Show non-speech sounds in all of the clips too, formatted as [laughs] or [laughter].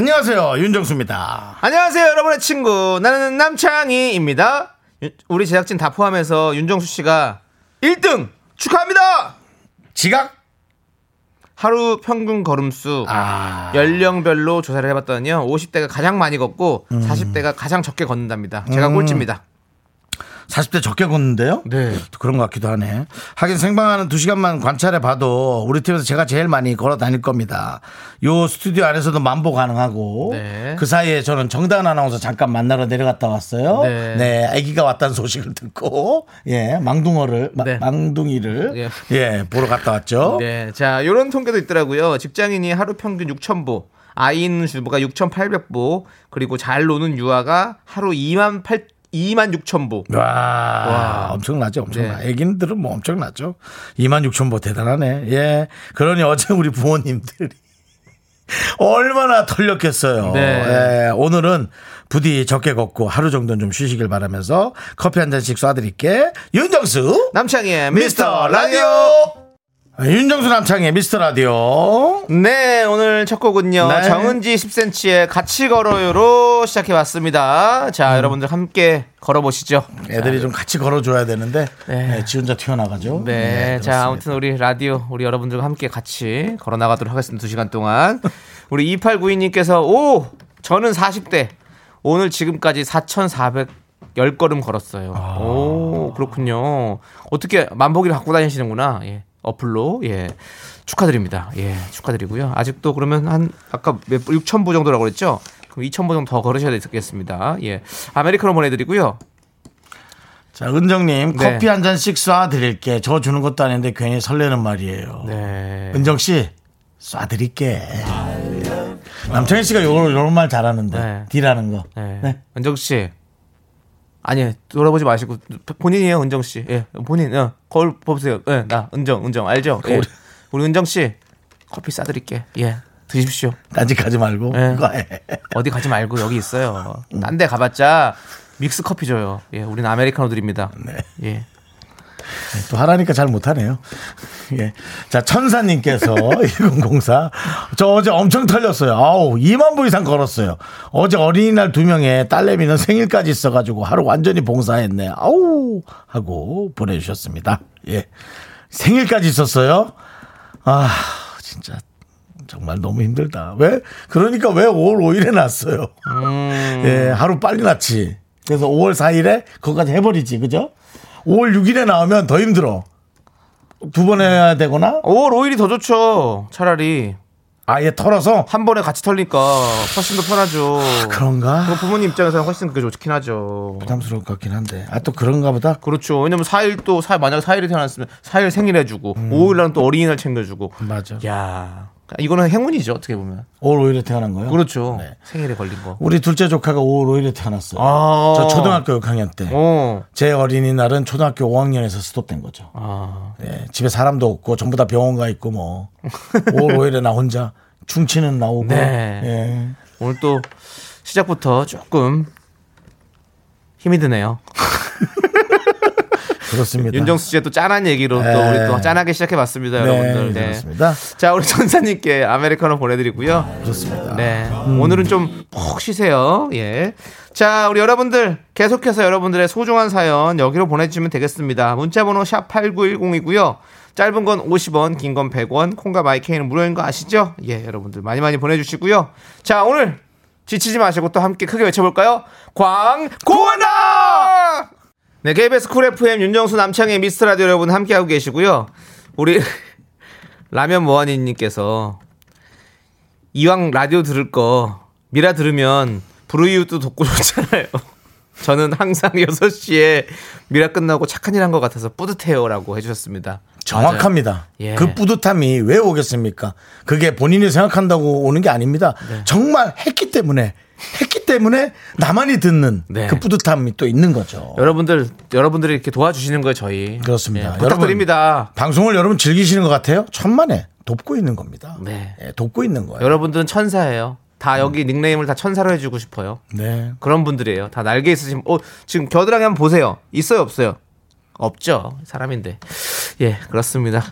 안녕하세요 윤정수입니다. 안녕하세요, 여러분의 친구. 나는 남창희입니다. 유- 우리 제작진 다 포함해서 윤정수 씨가 1등 축하합니다! 지각? 하루 평균 걸음수 아 연령별로 조사를 해봤더니요 50대가 가장 많이 걷고 음. 40대가 가장 적게 걷는답니다. 제가 꼴찌입니다. 40대 적게 걷는데요? 네. 또 그런 것 같기도 하네. 하긴 생방하는 두 시간만 관찰해 봐도 우리 팀에서 제가 제일 많이 걸어 다닐 겁니다. 요 스튜디오 안에서도 만보 가능하고 네. 그 사이에 저는 정다은 아나운서 잠깐 만나러 내려갔다 왔어요. 네. 네, 아기가 왔다는 소식을 듣고 예, 망둥어를 마- 네. 망둥이를 예. 예, 보러 갔다 왔죠. 네, 자 이런 통계도 있더라고요. 직장인이 하루 평균 6,000보, 아이 있는 주부가 6,800보, 그리고 잘 노는 유아가 하루 2만 8 2만 6,000보. 와, 와. 엄청나죠, 엄청나. 네. 애기들은 뭐 엄청나죠. 2만 6천 보 대단하네. 예. 그러니 어제 우리 부모님들이 [laughs] 얼마나 털렸겠어요. 네. 예. 오늘은 부디 적게 걷고 하루 정도는 좀 쉬시길 바라면서 커피 한 잔씩 쏴드릴게. 윤정수. 남창희의 미스터 라디오. 윤정수 남창의 미스터 라디오. 네, 오늘 첫 곡은요. 네. 정은지 10cm의 같이 걸어요로 시작해 봤습니다. 자, 여러분들 함께 걸어 보시죠. 애들이 좀 같이 걸어줘야 되는데 네. 네, 지 혼자 튀어나가죠. 네, 자, 그렇습니다. 아무튼 우리 라디오, 우리 여러분들과 함께 같이 걸어 나가도록 하겠습니다. 두 시간 동안. 우리 2892님께서, 오! 저는 40대. 오늘 지금까지 4,410걸음 걸었어요. 아. 오, 그렇군요. 어떻게 만보기를 갖고 다니시는구나. 예. 어플로. 예. 축하드립니다. 예. 축하드리고요. 아직도 그러면 한, 아까 몇, 6,000보 정도라고 그랬죠? 그럼 2,000보 정도 더 걸으셔야 되겠습니다. 예. 아메리카노 보내드리고요. 자, 은정님, 네. 커피 한 잔씩 쏴드릴게. 저 주는 것도 아닌데 괜히 설레는 말이에요. 네. 은정 씨, 쏴드릴게. 남창희 씨가 요런, 요런 말 잘하는데. 네. D라는 거. 네. 네. 은정 씨. 아니, 돌아보지 마시고 본인이에요, 은정 씨. 예. 본인. 어. 거울 보세요. 예. 나 은정, 은정 알죠? 예. 우리 은정 씨 커피 싸 드릴게. 예. 드십시오. 딴짓 가지 말고. 해. 어디 가지 말고 여기 있어요. 딴 데 가봤자 믹스 커피 줘요. 예. 우리는 아메리카노 드립니다. 네. 예. 또 하라니까 잘 못하네요. [laughs] 예. 자, 천사님께서 [laughs] 1004. 저 어제 엄청 털렸어요. 아우, 2만 보 이상 걸었어요. 어제 어린이날 두 명에 딸내미는 생일까지 있어가지고 하루 완전히 봉사했네. 아우! 하고 보내주셨습니다. 예. 생일까지 있었어요? 아, 진짜. 정말 너무 힘들다. 왜? 그러니까 왜 5월 5일에 났어요? 예, 하루 빨리 났지. 그래서 5월 4일에 그거까지 해버리지, 그죠? 5월 6일에 나오면 더 힘들어. 두 번 해야 되거나 5월 5일이 더 좋죠. 차라리 아예 털어서 한 번에 같이 털리니까 훨씬 더 편하죠. 그런가? 그럼 부모님 입장에서는 훨씬 그게 좋긴 하죠. 부담스러울 것 같긴 한데. 아, 또 그런가 보다. 그렇죠. 왜냐면 4일 또, 4일, 만약에 4일에 태어났으면 4일 생일 해주고, 5일 날은 또 어린이날 챙겨주고. 맞아. 야 이거는 행운이죠, 어떻게 보면. 5월 5일에 태어난 거요? 그렇죠. 네. 생일에 걸린 거. 우리 둘째 조카가 5월 5일에 태어났어요. 아. 저 초등학교 6학년 때. 어. 제 어린이날은 초등학교 5학년에서 스톱된 거죠. 아. 예, 집에 사람도 없고 전부 다 병원 가 있고 뭐 [laughs] 5월 5일에 나 혼자 충치는 나오고 네. 예. 오늘 또 시작부터 조금 힘이 드네요. [laughs] 그렇습니다. 윤정수 씨의 또 짠한 얘기로 또 네. 우리 또 짠하게 시작해봤습니다, 네, 여러분들. 네. 그렇습니다. 자, 우리 전사님께 아메리카노 보내드리고요. 그렇습니다. 네. 오늘은 좀 푹 쉬세요. 예. 자, 우리 여러분들 계속해서 여러분들의 소중한 사연 여기로 보내주시면 되겠습니다. 문자번호 샵 8910이고요. 짧은 건 50원, 긴 건 100원, 콩과 마이케이는 무료인 거 아시죠? 예, 여러분들 많이 많이 보내주시고요. 자, 오늘 지치지 마시고 또 함께 크게 외쳐볼까요? 광고하나! 네, KBS 쿨 FM 윤정수 남창의 미스터 라디오 여러분 함께하고 계시고요. 우리 [laughs] 라면 모하니님께서 이왕 라디오 들을 거 미라 들으면 불우이웃도 돕고 좋잖아요. [laughs] 저는 항상 [laughs] 6시에 미라 끝나고 착한 일 한 것 같아서 뿌듯해요라고 해주셨습니다. 정확합니다. 예. 그 뿌듯함이 왜 오겠습니까? 그게 본인이 생각한다고 오는 게 아닙니다. 네. 정말 했기 때문에 했기 때문에 나만이 듣는 네. 그 뿌듯함이 또 있는 거죠. 여러분들 여러분들이 이렇게 도와주시는 거예요 저희. 그렇습니다. 예, 부탁드립니다. 방송을 여러분 즐기시는 것 같아요? 천만에 돕고 있는 겁니다. 네. 예, 돕고 있는 거예요. 여러분들은 천사예요. 다 여기 닉네임을 다 천사로 해주고 싶어요. 네. 그런 분들이에요. 다 날개 있으신. 어 지금 겨드랑이 한번 보세요. 있어요 없어요? 없죠. 사람인데. 예 그렇습니다.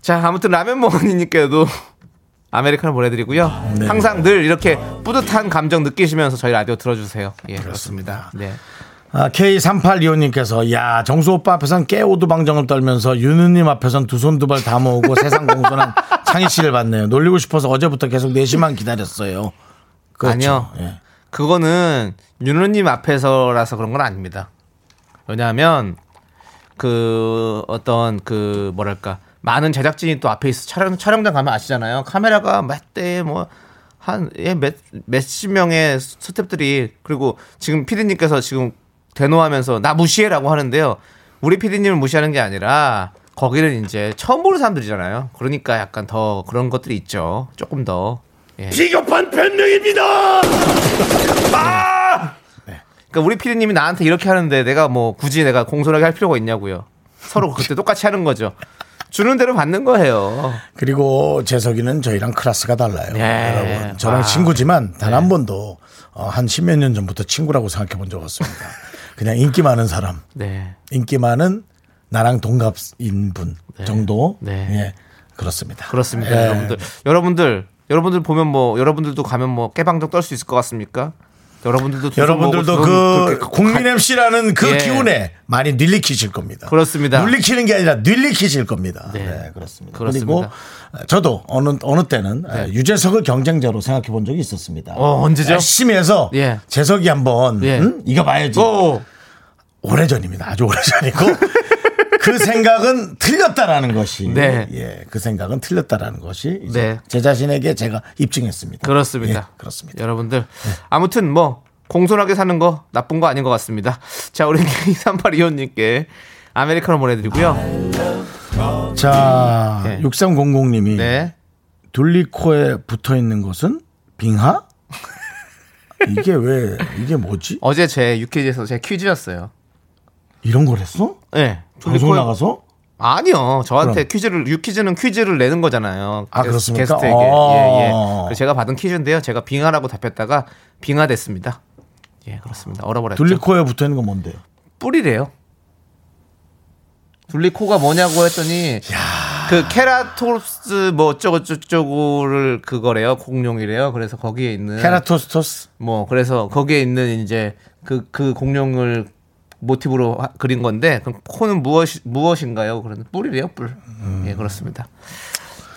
자 아무튼 라면 먹은이님께도 아메리카노 보내드리고요. 네. 항상 늘 이렇게 뿌듯한 감정 느끼시면서 저희 라디오 들어주세요. 예 그렇습니다. 네. 아, K3825님께서 야 정수 오빠 앞에선 깨오두방정을 떨면서 윤우님 앞에선 두 손 두 발 다 모으고 세상 공손한 [laughs] 창희 씨를 봤네요. 놀리고 싶어서 어제부터 계속 4시만 기다렸어요. 그렇죠. 아니요. 예. 그거는 윤호님 앞에서라서 그런 건 아닙니다. 왜냐하면 그 어떤 그 뭐랄까 많은 제작진이 또 앞에 있어 촬영 촬영장 가면 아시잖아요. 카메라가 몇대 뭐한 예, 몇 몇십 명의 스탭들이 그리고 지금 피디님께서 지금 대노하면서 나 무시해라고 하는데요. 우리 피디님을 무시하는 게 아니라 거기는 이제 처음 보는 사람들이잖아요. 그러니까 약간 더 그런 것들이 있죠. 조금 더. 예. 비겁한 변명입니다. [laughs] 그러니까 우리 피디님이 나한테 이렇게 하는데 내가 뭐 굳이 내가 공손하게 할 필요가 있냐고요. 서로 그때 똑같이 하는 거죠. 주는 대로 받는 거예요. 그리고 재석이는 저희랑 클래스가 달라요. 네. 여러분. 저랑 아. 친구지만 단 한 번도 어, 한 십몇 년 전부터 친구라고 생각해 본 적 없습니다. [laughs] 그냥 인기 많은 사람, 네. 인기 많은 나랑 동갑인 분 정도. 네. 예. 그렇습니다. 그렇습니다. 예. 여러분들. 여러분들 여러분들 보면 뭐 여러분들도 가면 뭐 깨방정 떨 수 있을 것 같습니까? 여러분들도 여러분들도 그 국민 MC라는 그 예. 기운에 많이 닐리키실 겁니다. 그렇습니다. 눌리키는 게 아니라 닐리키실 겁니다. 네, 네. 그렇습니다. 그렇습니다. 그리고 저도 어느 어느 때는 유재석을 경쟁자로 생각해 본 적이 있었습니다. 어, 언제죠? 열심히 해서 예. 재석이 한번 예. 응? 이거 봐야지. 오, 오래전입니다. 아주 오래전이고 [laughs] 그 생각은 틀렸다라는 것이 네. 예, 그 생각은 틀렸다라는 것이 네. 제 자신에게 제가 입증했습니다. 그렇습니다. 예, 그렇습니다. 여러분들 아무튼 뭐 공손하게 사는 거 나쁜 거 아닌 것 같습니다. 자, 우리 [laughs] 3825님께 아메리카노 보내드리고요. 자, 네. 6300님이 네. 둘리코에 붙어 있는 것은 빙하? 이게 왜 이게 뭐지? 어제 제 유퀴즈에서 제 퀴즈였어요. 이런 걸 했어? 네. 방송 나가서? 아니요. 저한테 그럼. 퀴즈를 유퀴즈는 퀴즈를 내는 거잖아요. 아, 게스- 그렇습니까? 게스트에게. 어. 예, 예. 제가 받은 퀴즈인데요. 제가 빙하라고 답했다가 빙하 됐습니다. 예, 그렇습니다. 얼어버렸죠. 둘리코에 붙어 있는 건 뭔데요? 뿔이래요. 둘리코가 뭐냐고 했더니 그 케라토스 뭐 어쩌고 저쩌고를 그거래요. 공룡이래요. 그래서 거기에 있는 케라토스토스? 뭐 그래서 거기에 있는 이제 그그 공룡을 모티브로 하- 그린 건데 그럼 코는 무엇 무엇인가요? 그런 뿔이래요, 뿔. 예, 그렇습니다.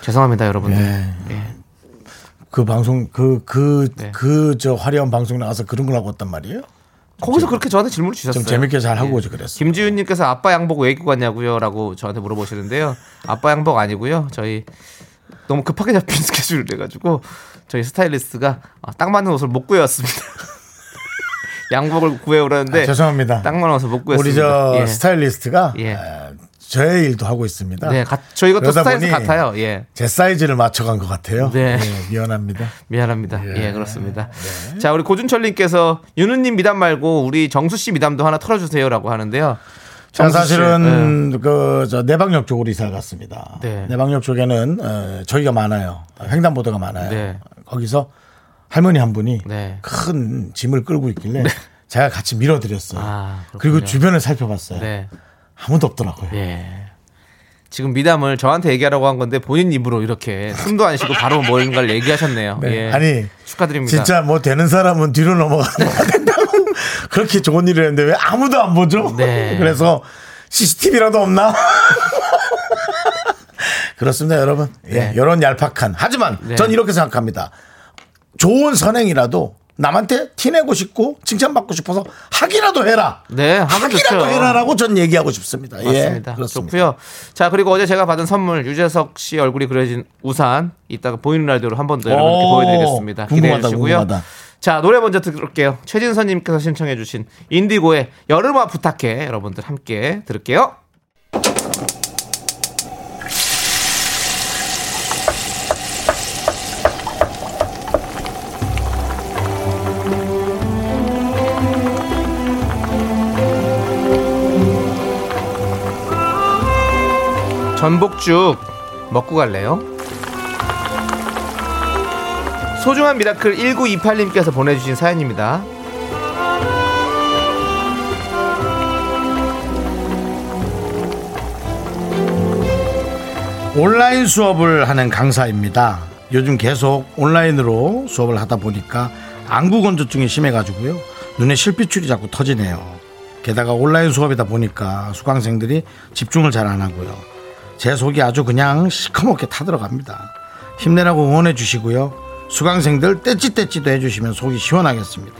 죄송합니다, 여러분들. 예. 예. 그 방송 그 그 그저 네. 화려한 방송 나가서 그런 걸 하고 왔단 말이에요? 거기서 그렇게 저한테 질문을 주셨어요. 좀 재밌게 잘 하고 예. 오지 그랬어. 김지윤님께서 아빠 양복 왜 입고 갔냐고요?라고 저한테 물어보시는데요. 아빠 양복 아니고요. 저희 너무 급하게 잡힌 [laughs] 스케줄을 돼가지고 저희 스타일리스트가 아, 딱 맞는 옷을 못 구해왔습니다. [laughs] 양복을 구해오라는데 아, 죄송합니다. 딱 맞는 옷을 못 구했습니다. 우리 저 예. 스타일리스트가 예. 에, 저의 일도 하고 있습니다. 네, 가- 저희가 또 보니 같아요. 예. 제 사이즈를 맞춰간 것 같아요. 네. 예, 미안합니다. [laughs] 미안합니다. 예, 예. 그렇습니다. 자, 우리 고준철님께서 윤우님 미담 말고 우리 정수 씨 미담도 하나 털어주세요라고 하는데요. 제가 사실은 그저 내방역 쪽으로 이사를 갔습니다. 네. 내방역 쪽에는 어, 저희가 많아요. 횡단보도가 많아요. 네. 거기서 할머니 한 분이 네. 큰 짐을 끌고 있길래 제가 같이 밀어드렸어요. 아. 그리고 주변을 살펴봤어요. 네. 아무도 없더라고요. 예. 지금 미담을 저한테 얘기하라고 한 건데 본인 입으로 이렇게 숨도 안 쉬고 바로 뭔가를 얘기하셨네요. 네. 예. 아니 축하드립니다. 진짜 뭐 되는 사람은 뒤로 넘어가는 거 된다고 [laughs] 그렇게 좋은 일을 했는데 왜 아무도 안 보죠? 네. 그래서 CCTV라도 없나? [laughs] 그렇습니다, 여러분. 예, 네. 이런 얄팍한. 하지만 네. 전 이렇게 생각합니다. 좋은 선행이라도 남한테 티내고 싶고 칭찬받고 싶어서 하기라도 해라. 네, 하기라도 좋죠. 해라라고 전 얘기하고 싶습니다. 예, 맞습니다. 그렇습니다. 좋고요. 자 그리고 어제 제가 받은 선물 유재석 씨 얼굴이 그려진 우산 이따가 보이는 라디오로 한 번 더 여러분께 오, 보여드리겠습니다. 기대해 주시고요. 궁금하다. 자, 노래 먼저 들을게요. 최진선님께서 신청해주신 인디고의 여름아 부탁해. 여러분들 함께 들을게요. 전복죽 먹고 갈래요? 소중한 미라클 1928님께서 보내주신 사연입니다. 온라인 수업을 하는 강사입니다. 요즘 계속 온라인으로 수업을 하다 보니까 안구 건조증이 심해가지고요. 눈에 실핏줄이 자꾸 터지네요. 게다가 온라인 수업이다 보니까 수강생들이 집중을 잘 안 하고요. 제 속이 아주 그냥 시커멓게 타들어갑니다. 힘내라고 응원해 주시고요. 수강생들 떼찌떼찌도 해주시면 속이 시원하겠습니다.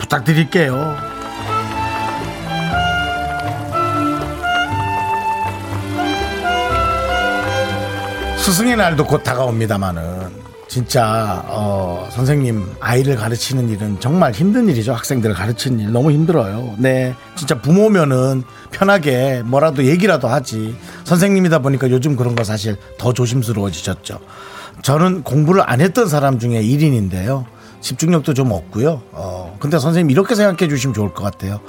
부탁드릴게요. 스승의 날도 곧 다가옵니다마는 진짜 어, 선생님 아이를 가르치는 일은 정말 힘든 일이죠. 학생들을 가르치는 일 너무 힘들어요. 네, 진짜 부모면은 편하게 뭐라도 얘기라도 하지. 선생님이다 보니까 요즘 그런 거 사실 더 조심스러워지셨죠. 저는 공부를 안 했던 사람 중에 1인인데요. 집중력도 좀 없고요. 어, 근데 선생님 이렇게 생각해 주시면 좋을 것 같아요.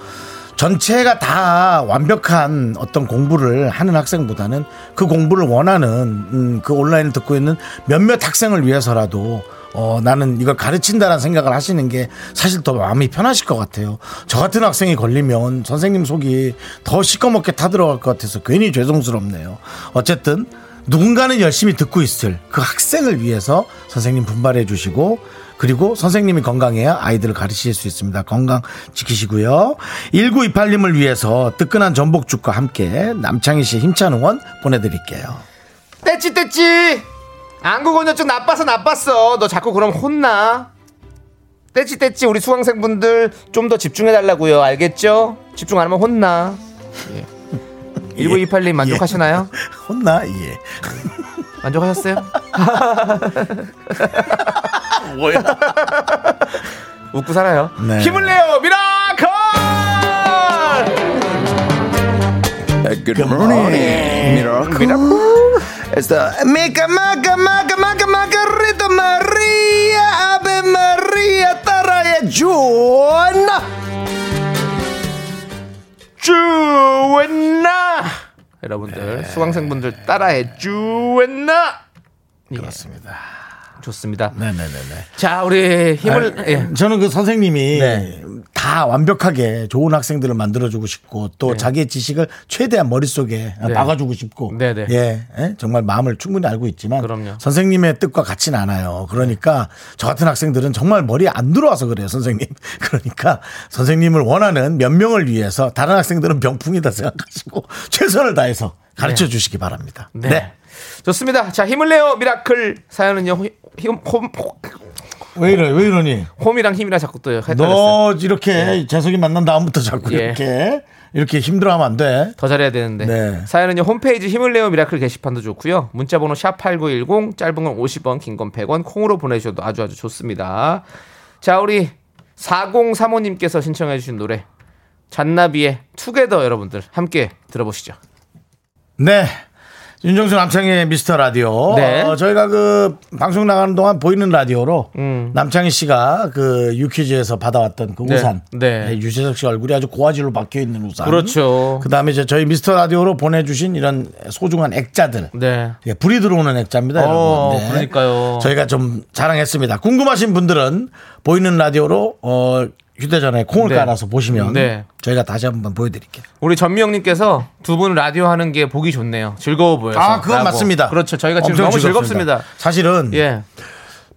전체가 다 완벽한 어떤 공부를 하는 학생보다는 그 공부를 원하는 음, 그 온라인을 듣고 있는 몇몇 학생을 위해서라도 어, 나는 이걸 가르친다라는 생각을 하시는 게 사실 더 마음이 편하실 것 같아요. 저 같은 학생이 걸리면 선생님 속이 더 시꺼멓게 타들어갈 것 같아서 괜히 죄송스럽네요. 어쨌든 누군가는 열심히 듣고 있을 그 학생을 위해서 선생님 분발해 주시고 그리고 선생님이 건강해야 아이들을 가르치실 수 있습니다. 건강 지키시고요. 1928님을 위해서 뜨끈한 전복죽과 함께 남창희 씨 힘찬 응원 보내드릴게요. 떼찌 떼찌 안구 건조증 나빠서 나빴어 너 자꾸 그럼 혼나 떼찌 떼찌 우리 수강생분들 좀 더 집중해 달라고요 알겠죠? 집중 안 하면 혼나 예. [laughs] 1928님 만족하시나요? 혼나? 예. 만족하셨어요? 뭐야? 웃고 살아요 네. 힘을 내요 미라클 Good morning, Miracle. It's the Mica Maca Maca Maca Margarita Maria Ave Maria 따라해 주나 주웬나 여러분들. 수강생분들 따라해 주웬나? 그렇습니다. 좋습니다 네네네네. 자 우리 힘을 아, 예. 저는 그 선생님이 네. 다 완벽하게 좋은 학생들을 만들어주고 싶고 또 자기의 지식을 최대한 머릿속에 네. 박아주고 싶고 네네. 예, 예, 정말 마음을 충분히 알고 있지만 그럼요. 선생님의 뜻과 같지는 않아요. 그러니까 저 같은 학생들은 정말 머리에 안 들어와서 그래요, 선생님. [laughs] 그러니까 선생님을 원하는 몇 명을 위해서 다른 학생들은 병풍이다 생각하시고 [laughs] 최선을 다해서 가르쳐 주시기 바랍니다. 네. 네. 좋습니다. 자, 힘을 내요 미라클 사연은요. 호- 힘, 홈, 왜 이래, 왜 이러니? 홈이랑 힘이랑 자꾸 또 헷갈렸어요. 너 이렇게 재석이 만난 다음부터 자꾸 예. 이렇게 이렇게 힘들어하면 안 돼. 더 잘해야 되는데. 네. 사연은요. 홈페이지 힘을 내요 미라클 게시판도 좋고요. 문자 번호 샵 8910 짧은 건 50원, 긴 건 100원 콩으로 보내 주셔도 아주 아주 좋습니다. 자, 우리 4035님께서 신청해 주신 노래 잔나비의 Together 여러분들 함께 들어보시죠. 네. 윤정수 남창의 미스터 라디오. 네. 어, 저희가 그 방송 나가는 동안 보이는 라디오로 음. 남창희 씨가 그 유퀴즈에서 받아왔던 그 네. 우산. 네. 유재석 씨 얼굴이 아주 고화질로 박혀 있는 우산. 그렇죠. 그 다음에 이제 저희 미스터 라디오로 보내주신 이런 소중한 액자들. 네. 예, 불이 들어오는 액자입니다. 어, 여러분. 네. 그러니까요. 저희가 좀 자랑했습니다. 궁금하신 분들은 보이는 라디오로 어, 휴대전화에 콩을 네. 깔아서 보시면 네. 저희가 다시 한번 보여드릴게요. 우리 전미영님께서 두 분 라디오 하는 게 보기 좋네요. 즐거워 보여서. 아, 그건 라고. 맞습니다. 그렇죠. 저희가 지금 너무 즐겁습니다. 사실은 예.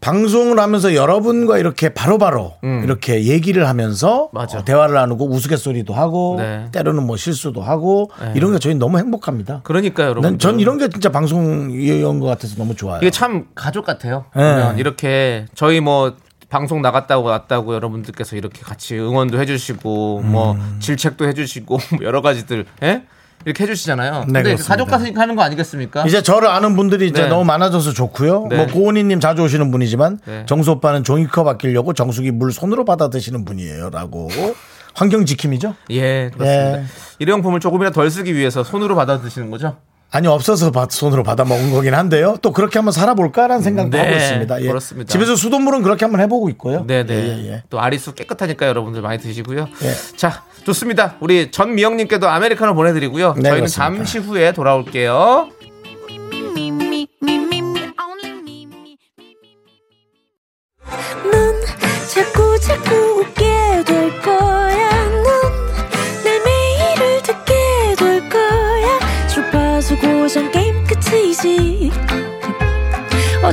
방송을 하면서 여러분과 이렇게 바로바로 이렇게 얘기를 하면서 음. 맞아. 어, 대화를 나누고 우스갯소리도 하고 네. 때로는 뭐 실수도 하고 이런 게 저희 너무 행복합니다. 그러니까요, 여러분. 난, 전 이런 게 진짜 방송이었던 것 같아서 너무 좋아요. 이게 참 가족 같아요. 네. 이렇게 저희 뭐 방송 나갔다고 왔다고 여러분들께서 이렇게 같이 응원도 해주시고 뭐 음. 질책도 해주시고 [laughs] 뭐 여러 가지들 예? 이렇게 해주시잖아요. 네, 근데. 가족 같으니까 하는 거 아니겠습니까? 이제 저를 아는 분들이 이제 네. 너무 많아져서 좋고요. 네. 뭐 고은희님 자주 오시는 분이지만 네. 정수 오빠는 종이컵 아끼려고 정수기 물 손으로 받아 드시는 분이에요라고 [laughs] 환경 지킴이죠? 예, 그렇습니다. 예. 일회용품을 조금이라도 덜 쓰기 위해서 손으로 받아 드시는 거죠? 아니 없어서 받- 손으로 받아 먹은 거긴 한데요. 또 그렇게 한번 살아볼까라는 생각도 네, 하고 있습니다. 예. 그렇습니다. 집에서 수돗물은 그렇게 한번 해보고 있고요. 네네. 예, 예. 또 아리수 깨끗하니까 여러분들 많이 드시고요. 예. 자, 좋습니다. 우리 전미영님께도 아메리카노 보내드리고요. 네, 저희는 그렇습니다. 잠시 후에 돌아올게요.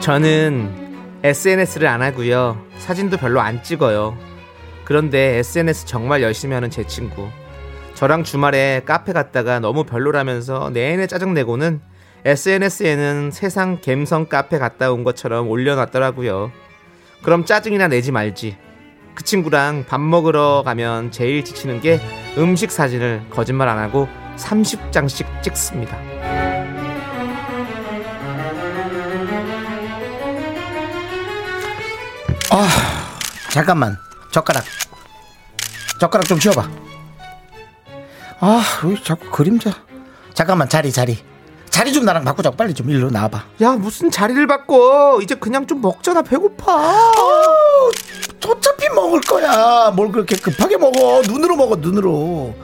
저는 SNS를 안 하고요. 사진도 별로 안 찍어요. 그런데 SNS 정말 열심히 하는 제 친구. 저랑 주말에 카페 갔다가 너무 별로라면서 내내 짜증내고는 SNS에는 세상 갬성 카페 갔다 온 것처럼 올려놨더라고요. 그럼 짜증이나 내지 말지. 그 친구랑 밥 먹으러 가면 제일 지치는 게 음식 사진을 거짓말 안 하고 30장씩 찍습니다. 잠깐만. 젓가락. 젓가락 좀 치워봐. 아 왜 자꾸 그림자 잠깐만 자리 자리. 자리 좀 나랑 바꾸자고. 빨리 좀 일로 나와봐. 야 무슨 자리를 바꿔? 이제 그냥 좀 먹잖아 배고파. 어차피 먹을 거야. 뭘 그렇게 급하게 먹어? 눈으로 먹어 눈으로.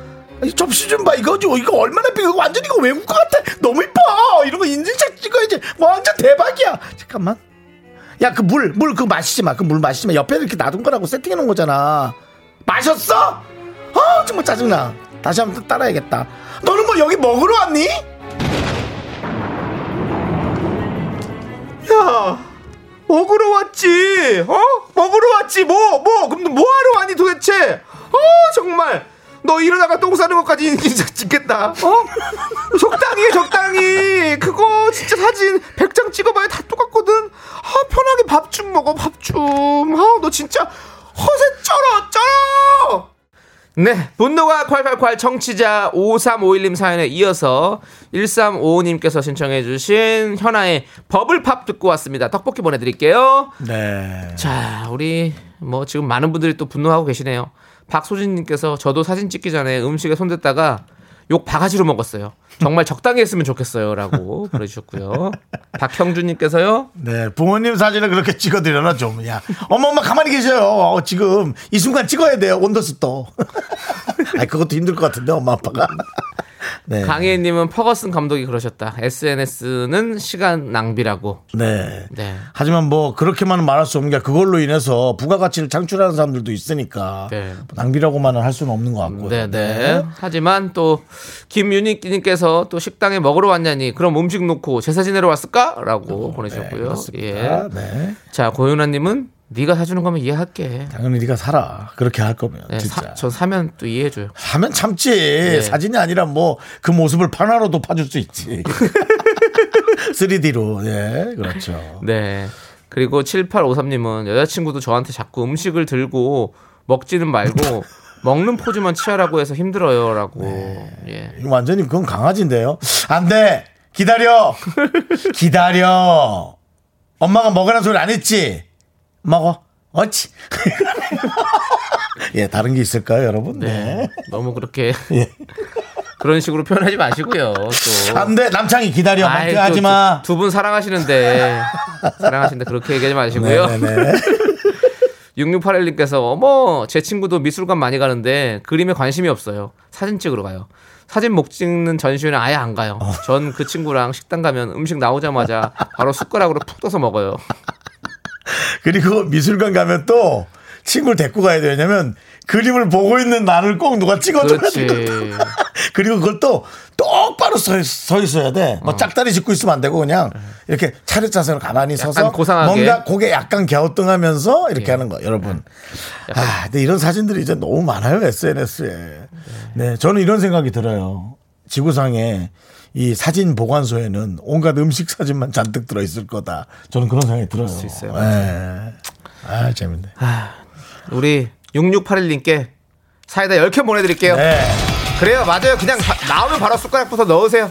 이 접시 좀 봐. 이거 좀 이거 얼마나 삐 이거 완전 이거 외국 거 같아. 너무 이뻐. 이런 거 인증샷 찍어야지. 완전 대박이야. 잠깐만 야 그 물 물 그거 마시지 마. 그 물 마시지 마. 옆에 이렇게 놔둔 거라고 세팅해 놓은 거잖아. 마셨어? 아 정말 짜증나. 다시 한번 따라야겠다. 너는 뭐 여기 먹으러 왔니? 야 먹으러 왔지. 어? 먹으러 왔지. 뭐 뭐? 그럼 뭐 하러 왔니 도대체? 어 정말. 너 이러다가 똥 싸는 것까지 [laughs] 인증샷 찍겠다. 어? 적당히 해 적당히. 그거 진짜 사진 100장 찍어봐야 다 밥 좀 먹어 밥 좀 아 너 진짜 허세 쩔어 쩔어 네, 분노가 콸콸콸 청취자 5351님 사연에 이어서 1355님께서 신청해 주신 현아의 버블팝 듣고 왔습니다. 떡볶이 보내드릴게요. 네 자, 우리 뭐 지금 많은 분들이 또 분노하고 계시네요. 박소진님께서 저도 사진 찍기 전에 음식에 손댔다가 욕 바가지로 먹었어요. 정말 적당히 했으면 좋겠어요라고 [laughs] 보내주셨고요. 박형준님께서요. 네, 부모님 사진을 그렇게 찍어드려라 좀. 야, 어머 엄마 가만히 계셔요. 어, 지금 이 순간 찍어야 돼요. 온더스도. [laughs] 아, 그것도 힘들 것 같은데 엄마 아빠가. 네, 강혜님은 퍼거슨 감독이 그러셨다. SNS는 시간 낭비라고. 네. 네. 하지만 뭐 그렇게만은 말할 수 없는 게 그걸로 인해서 부가가치를 창출하는 사람들도 있으니까 네. 뭐 낭비라고만은 할 수는 없는 것 같고요. 네 네. 하지만 또 김윤희님께서 또 식당에 먹으러 왔냐니 그럼 음식 놓고 제사 지내러 왔을까?라고 네, 보내주셨고요. 그렇습니다. 예. 네. 자 고윤아님은 네가 사주는 거면 이해할게. 당연히 네가 살아. 그렇게 할 거면 네, 진짜. 사, 저 사면 또 이해해줘요. 하면 참지. 사진이 아니라 뭐 그 모습을 판화로도 파줄 수 있지. [laughs] 3D로. 예, 그렇죠. 네. 그리고 7853님은 여자친구도 저한테 자꾸 음식을 들고 먹지는 말고 [laughs] 먹는 포즈만 취하라고 해서 힘들어요라고. 예. 이거 완전히 그건 강아지인데요. 안 돼. 기다려. 기다려. 엄마가 먹으라는 소리 안 했지? 먹어. 어찌. [laughs] 예, 다른 게 있을까요, 여러분? 네. 네. 너무 그렇게 [laughs] 예. 그런 식으로 표현하지 마시고요. 또. 안 돼. 남창이 기다려. 또 마. 두 분 사랑하시는데 사랑하시는데 그렇게 얘기하지 마시고요. [laughs] 네네네. 6681님께서 어머 제 친구도 미술관 많이 가는데 그림에 관심이 없어요. 사진 찍으러 가요. 사진 못 찍는 전시회는 아예 안 가요. 어. 전그 친구랑 식당 가면 음식 나오자마자 바로 숟가락으로 푹 떠서 먹어요. [laughs] 그리고 미술관 가면 또 친구를 데리고 가야. 왜냐면 그림을 보고 있는 나를 꼭 누가 찍어줘야. 되거든. [laughs] 그리고 그걸 또 똑바로 서, 서 있어야 돼. 뭐 짝다리 짚고 있으면 안 되고 그냥 이렇게 차렷 자세로 가만히 서서 고상하게. 뭔가 고개 약간 갸우뚱하면서 이렇게 예. 하는 거 여러분. 아, 근데 이런 사진들이 이제 너무 많아요 SNS에. 네, 저는 이런 생각이 들어요. 지구상에 이 사진 보관소에는 온갖 음식 사진만 잔뜩 들어 있을 거다. 저는 그런 생각이 들어요. 수 있어요. 네. 아, 재밌네. 우리 6681님께 사이다 10캔 보내드릴게요. 네. 그래요, 맞아요. 그냥 바- 나오면 바로 숟가락부터 넣으세요.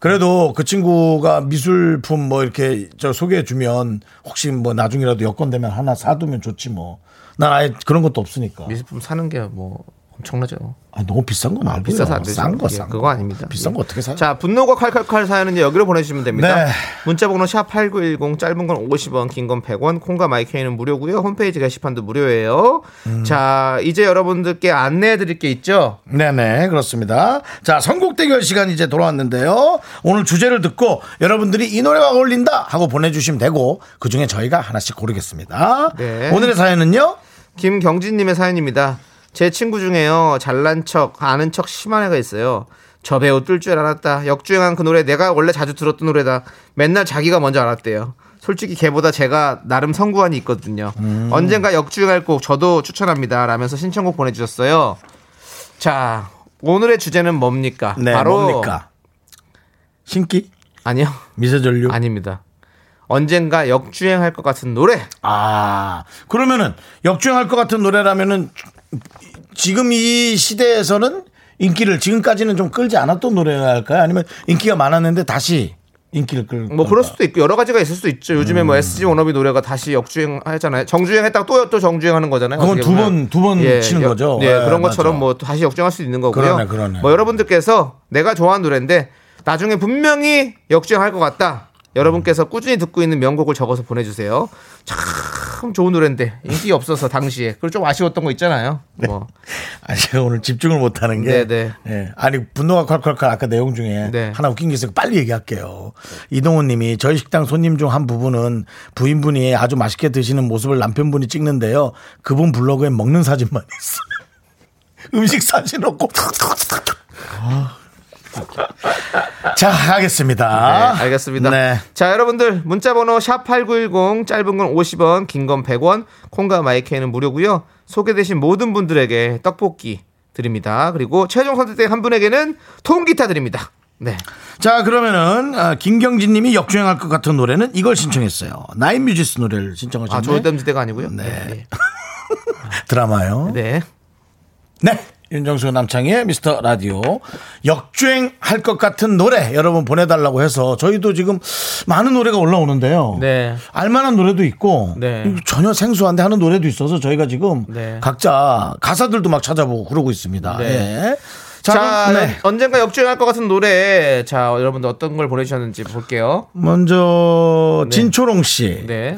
그래도 그 친구가 미술품 뭐 이렇게 저 소개해 주면 혹시 뭐 나중이라도 여건 되면 하나 사두면 좋지 뭐. 난 아예 그런 것도 없으니까. 미술품 사는 게 뭐 엄청나죠. 아, 너무 비싼 거 말고요. 비싸서 안 되죠. 싼 거, 예, 싼 그거 거. 아닙니다. 비싼 예. 거 어떻게 사요? 자, 분노가 칼칼칼 사연은 여기로 보내주시면 됩니다. 네. 문자번호 샵 8910 짧은 건 50원, 긴 건 100원, 콩과 마이케이는 무료고요. 홈페이지 게시판도 무료예요. 음. 자, 이제 여러분들께 안내해 드릴 게 있죠. 네네 그렇습니다. 자 선곡 대결 시간 이제 돌아왔는데요. 오늘 주제를 듣고 여러분들이 이 노래가 어울린다 하고 보내주시면 되고 그 중에 저희가 하나씩 고르겠습니다. 네. 오늘의 사연은요. 김경진님의 사연입니다. 제 친구 중에요. 잘난 척, 아는 척 심한 애가 있어요. 저 배우 뜰 줄 알았다. 역주행한 그 노래 내가 원래 자주 들었던 노래다. 맨날 자기가 먼저 알았대요. 솔직히 걔보다 제가 나름 성구한이 있거든요. 언젠가 역주행할 곡 저도 추천합니다. 라면서 신청곡 보내주셨어요. 자, 오늘의 주제는 뭡니까? 네 바로 뭡니까? 신기 아니요, 미세전류. 아닙니다. 언젠가 역주행할 것 같은 노래. 아, 그러면은 역주행할 것 같은 노래라면은 지금 이 시대에서는 인기를 지금까지는 좀 끌지 않았던 노래야 할까요? 아니면 인기가 많았는데 다시 인기를 끌. 뭐 그럴 수도 있고 여러 가지가 있을 수 있죠. 요즘에 음. 뭐 SG 워너비 노래가 다시 역주행 하잖아요. 정주행 했다가 또또 정주행하는 거잖아요. 그건 두. 번, 두번 치는 여- 거죠. 예, 예, 그런 것처럼 맞아. 뭐 다시 역주행할 수도 있는 거고요. 그러네, 그러네. 뭐 여러분들께서 내가 좋아하는 노래인데 나중에 분명히 역주행할 것 같다. 여러분께서 꾸준히 듣고 있는 명곡을 적어서 보내주세요. 참 좋은 노래인데 인기 없어서 당시에 그리고 좀 아쉬웠던 거 있잖아요. 뭐 [laughs] 아, 제가 오늘 집중을 못 하는 게. 네, 예. 아니, 분노가 콸콸콸 아까 내용 중에 네. 하나 웃긴 게 있어요. 빨리 얘기할게요. 이동훈 님이 저희 식당 손님 중 한 부분은 부인분이 아주 맛있게 드시는 모습을 남편분이 찍는데요. 그분 블로그에 먹는 사진만 있어요. [laughs] 음식 사진 없고. 아. [laughs] 자, 하겠습니다. 네, 알겠습니다. 네. 자, 여러분들 문자 번호 샵8910 짧은 건 50원, 긴 건 100원, 콩과 마이크는 무료고요. 소개되신 모든 분들에게 떡볶이 드립니다. 그리고 최종 선택된 한 분에게는 통기타 드립니다. 네. 자, 그러면은, 아, 김경진 님이 역주행할 것 같은 노래는 이걸 신청했어요. 나인 뮤지스 노래를 신청하셨네요. 아, 조담지대가 아니고요. 네. [laughs] 드라마요. 네. 네. 윤정수 남창의 미스터 라디오 역주행 할 것 같은 노래 여러분 보내달라고 해서 저희도 지금 많은 노래가 올라오는데요. 네. 알만한 노래도 있고 네. 전혀 생소한데 하는 노래도 있어서 저희가 지금 네. 각자 가사들도 막 찾아보고 그러고 있습니다. 네. 예. 자, 자, 네. 언젠가 역주행할 것 같은 노래. 자, 여러분들 어떤 걸 보내주셨는지 볼게요. 먼저 네. 진초롱 씨가 네.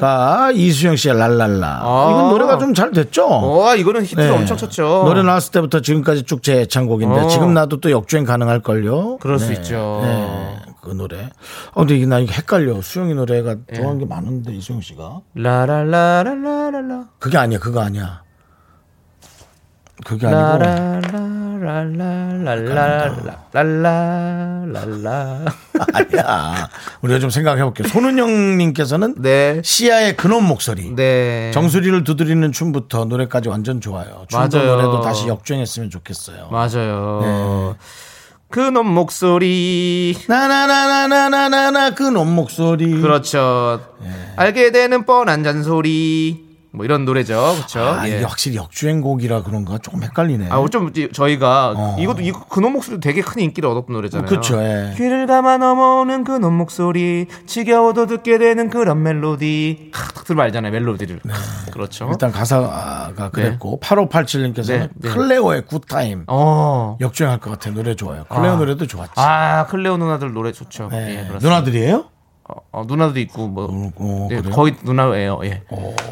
이수영 씨의 랄랄라 아. 이건 노래가 좀 잘 됐죠. 와, 이거는 히트를 네. 엄청 쳤죠. 노래 나왔을 때부터 지금까지 쭉 제 애창곡인데 어. 지금 나도 또 역주행 가능할 걸요. 그럴 수 있죠. 네, 그 노래. 어, 근데 이게 나 이게 헷갈려. 수영이 노래가 네. 좋아하는 게 많은데 이수영 씨가 라라라라라라. 그게 아니야. 그거 아니야. 그게 아니고 라라 랄랄랄랄랄랄랄라. 아니야. 우리가 좀 생각해 볼게요. 손은영님께서는 네. 시아의 근원 목소리. 네. 정수리를 두드리는 춤부터 노래까지 완전 좋아요. 춤도 노래도 다시 역주행했으면 좋겠어요. 맞아요. 네. 그놈 목소리. 나나나나나나나 그놈 목소리. 그렇죠. 예. 알게 되는 뻔한 잔소리. 뭐 이런 노래죠. 그렇죠. 아, 예. 이게 확실히 역주행곡이라 그런가 조금 헷갈리네. 아, 좀 이제 저희가 어. 이것도 이거 그놈 목소리 되게 큰 인기를 얻었던 노래잖아요. 그쵸, 예. 귀를 감아 넘어오는 그놈 목소리, 지겨워도 듣게 되는 그런 멜로디. 하, 딱 들으면 알잖아요, 멜로디를. 그렇죠. 일단 가사가 그랬고 8587님께서는 네, 네. 클레오의 Good Time 어. 역주행할 것 같아요. 노래 좋아요. 클레오 아. 노래도 좋았지. 아, 클레오 누나들 노래 좋죠. 네. 예. 누나들이에요? 어, 누나도 있고 뭐 어, 예? 거의 누나예요. 예.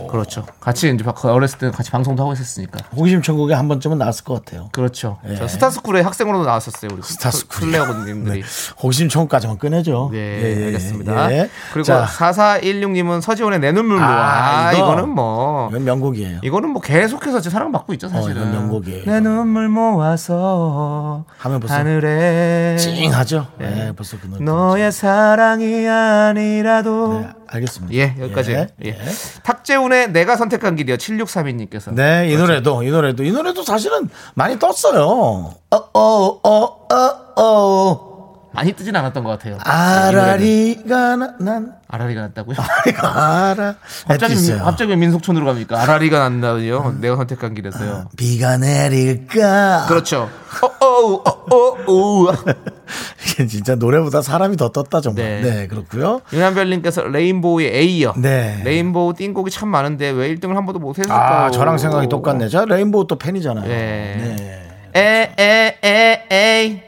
그렇죠. 같이 이제 바- 어렸을 때 같이 방송도 하고 있었으니까. 호기심 천국에 한 번쯤은 나왔을 것 같아요. 그렇죠. 예. 저 스타스쿨에 학생으로도 나왔었어요. 우리 스타스쿨. 클레오분님들이. 호기심 천국까지만 꺼내죠. 네, 예, 예, 알겠습니다. 예. 그리고 자, 4416님은 서지원의 내 눈물 모아. 아, 아, 이거. 이거 는 뭐 이건 명곡이에요. 이거는 뭐 계속해서 제 사랑받고 있죠, 사실은. 어, 이건 명곡이에요. 내 눈물 모아서 하면 벌써 하늘에 찡하죠. 예, 벌써 그 노래. 너의 사랑이 아니라도 네, 알겠습니다. 예, 여기까지. 예, 예. 예. 탁재훈의 내가 선택한 길이요. 7632님께서. 네, 이 노래도 이 노래도 이 노래도 사실은 많이 떴어요. 어 어 어 어 어 많이 뜨진 않았던 것 같아요. 이 노래는. 아라리가 나- 난 아라리가 났다고요? 알아. 갑자기, 있어요. 갑자기 왜 민속촌으로 갑니까? 아라리가 난다요. 내가 선택한 길에서요. 비가 내릴까? 그렇죠. 어 어, 어어, 어. [laughs] 이게 진짜 노래보다 사람이 더 떴다 정말. 네. 네, 그렇고요. 윤한별님께서 레인보우의 A요. 네. 레인보우 띵곡이 참 많은데 왜 1등을 한 번도 못 했을까요? 아, 저랑 생각이 똑같네. 저 레인보우 또 팬이잖아요. 네. 네. A, A, A, A.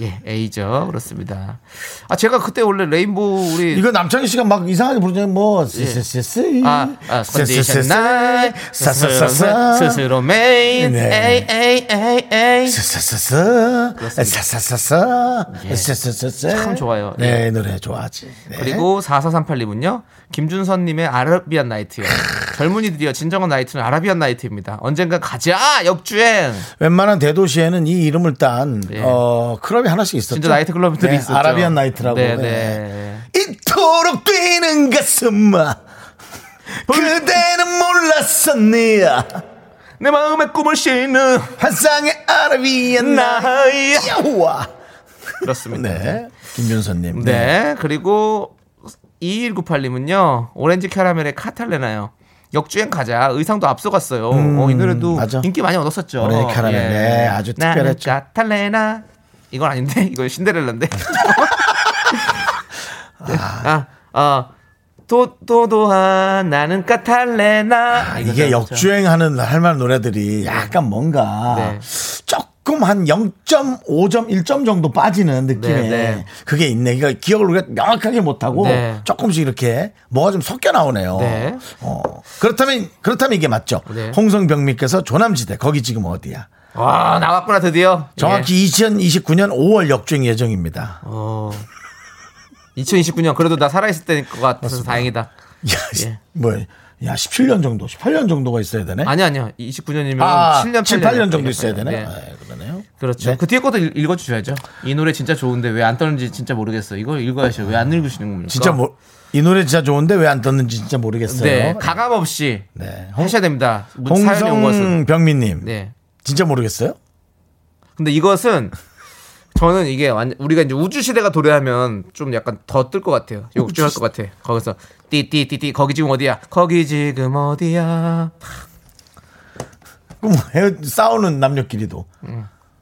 예, A죠. 그렇습니다. 아, 제가 그때 원래 레인보우 우리 이거 남창희 씨가 막 이상하게 부르잖아요. 뭐 쓰쓰쓰쓰. 예. 아, 아, 컨디션 나이 사사사사. 스스로 메인 네. A A A A 사사사사. 사사사사. 예. 사사사사. 참 좋아요. 네, 이 노래 좋아하지. 네. 그리고 4438님은요 김준선 님의 아라비안 나이트요 젊은이들이요 진정한 나이트는 아라비안 나이트입니다 언젠가 가자 역주행 웬만한 대도시에는 이 이름을 딴 예. 어, 클럽이 하나씩 있었죠. 진짜 나이트 클럽들이 네, 있었죠 아라비안 나이트라고. 네, 네. 네. 이토록 뛰는 가슴아 그대는 몰랐었네 내 마음의 꿈을 싣는 환상의 아라비안 나이 나이와 그렇습니다 네 김윤선님 네. 그리고 2198님은요 오렌지 캐러멜의 카탈레나요 역주행 가자 의상도 앞서갔어요 어, 이 노래도 음, 맞아. 인기 많이 얻었었죠 오렌지 캐러멜, 네, 아주 나는 특별했죠. 카탈레나 이건 아닌데 [laughs] 이건 신데렐라인데 [laughs] 아, 아, 도, 도도한 나는 까탈레나. 아, 이게 역주행하는 할 만한 노래들이 약간 뭔가 네. 조금 한 0.5점 1점 정도 빠지는 느낌의 네, 네. 그게 있네. 그러니까 기억을 우리가 명확하게 못하고 네. 조금씩 이렇게 뭐가 좀 섞여 나오네요. 네. 어. 그렇다면 그렇다면 이게 맞죠. 네. 홍성병님께서 조남지대 거기 지금 어디야? 와, 나왔구나, 드디어. 정확히 2029년 5월 역주행 예정입니다. 예. 어. 2029년, 그래도 나 살아있을 때일 것 같아서 다행이다. 야, 예. 뭐, 야, 17년 정도, 18년 정도가 있어야 되네. 아니, 아니요. 29년이면 아, 7년, 7, 8년 정도 있어야 되네. 네. 아, 그러네요. 그렇죠. 네. 그 뒤에 것도 읽- 읽어주셔야죠. 이 노래 진짜 좋은데 왜 안 떠는지 진짜 모르겠어. 이거 읽어야죠. 왜 안 읽으시는 겁니까? 진짜 뭐, 이 노래 진짜 좋은데 왜 안 떴는지 진짜 모르겠어요. 네, 가감 없이 네. 하셔야 됩니다. 홍성병민님. 네. 진짜 모르겠어요? 근데 이것은 저는 이게 완- 우리가 이제 우주 시대가 도래하면 좀 약간 더 뜰 것 같아요. 욕주할 것 같아. 거기서 띠띠띠띠 거기 지금 어디야? 거기 지금 어디야? 그럼 싸우는 남녀끼리도.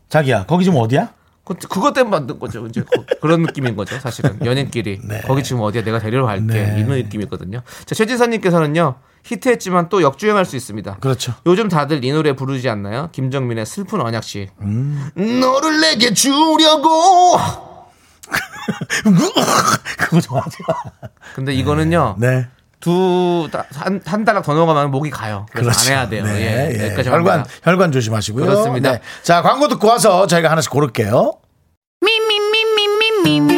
자기야, 거기 지금 어디야? 그, 그것 때문에 만든 거죠. 이제 그- 그런 느낌인 거죠. 사실은 연인끼리 거기 지금 어디야? 내가 데리러 갈게 네. 이런 느낌이거든요. 자 최진선님께서는요 히트했지만 또 역주행할 수 있습니다. 그렇죠. 요즘 다들 이 노래 부르지 않나요? 김정민의 슬픈 언약시. 음. 너를 내게 주려고. [laughs] 그거 좋아하지 마. 근데 이거는요. 네. 두한 한 달락 더 넘어가면 목이 가요. 그래서 안 해야 돼요. 네, 예, 예. 여기까지 혈관. 혈관 조심하시고요. 그렇습니다. 네. 자, 광고 듣고 와서 저희가 하나씩 고를게요. Me,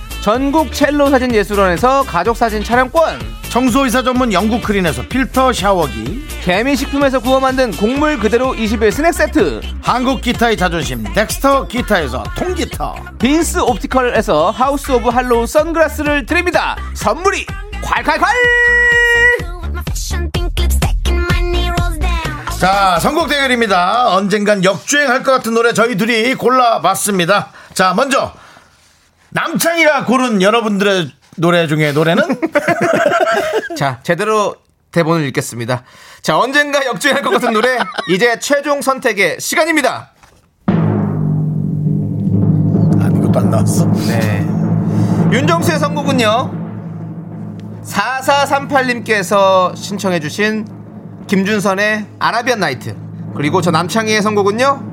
전국 첼로 사진 예술원에서 가족 사진 촬영권. 청소이사 전문 영국 크린에서 필터 샤워기. 개미식품에서 구워 만든 곡물 그대로 21 스낵 세트. 한국 기타의 자존심 덱스터 기타에서 통기타. 빈스 옵티컬에서 하우스 오브 할로우 선글라스를 드립니다. 선물이 콸콸콸! 자, 선곡 대결입니다. 언젠간 역주행할 것 같은 노래 저희 둘이 골라봤습니다. 자, 먼저 남창희가 고른 여러분들의 노래 중에 노래는 [laughs] [laughs] 자, 제대로 대본을 읽겠습니다. 자, 언젠가 역주행할 것 같은 노래, 이제 최종 선택의 시간입니다. 아무것도 안 나왔어. 네. 윤정수의 선곡은요. 4438님께서 신청해주신 김준선의 아라비안 나이트. 그리고 저 남창희의 선곡은요.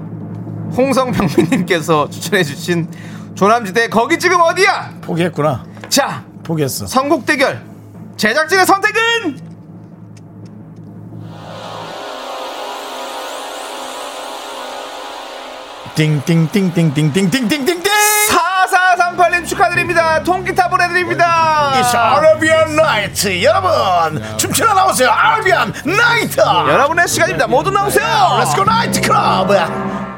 홍성병민님께서 추천해주신 조남지대 거기 지금 어디야? 포기했구나. 자, 포기했어. 선곡 대결. 제작진의 선택은 띵띵띵띵띵띵띵띵띵띵. 4438님 축하드립니다. 통기타 보내드립니다. It's Arabian Night. 여러분, 춤추러 나오세요. Arabian Night. 여러분의 시간입니다. 모두 나오세요. Let's go Night Club.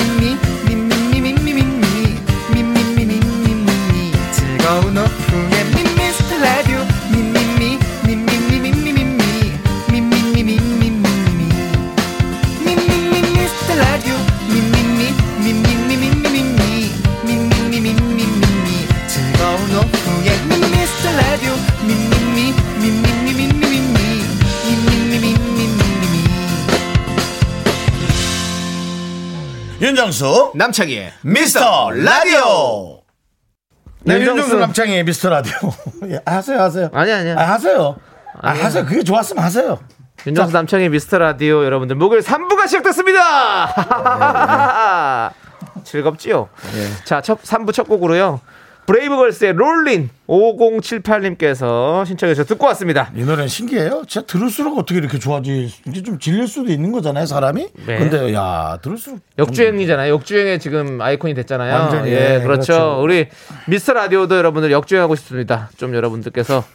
윤정수 남창희의 미스터 라디오. 네, 윤정수. 윤정수 남창의 미스터 라디오. 예, 하세요, 하세요. 아니, 아니야. 아, 하세요. 아, 아니야. 하세요. 그게 좋았으면 하세요. 윤정수 남창의 미스터 라디오 여러분들 목요일 3부가 시작됐습니다. [laughs] 즐겁지요? 자, 첫 3부 첫 곡으로요. 브레이브걸스의 Rollin' 5078님께서 신청해 주셔서 듣고 왔습니다. 이 노래는 신기해요. 진짜 들을수록 어떻게 이렇게 좋아지, 이게 좀 질릴 수도 있는 거잖아요, 사람이. 네. 근데, 야, 들을수록. 역주행이잖아요. 역주행의 지금 아이콘이 됐잖아요. 완전히, 예, 예, 그렇죠. 그렇죠. 우리 미스터 라디오도 여러분들 역주행하고 싶습니다. 좀 여러분들께서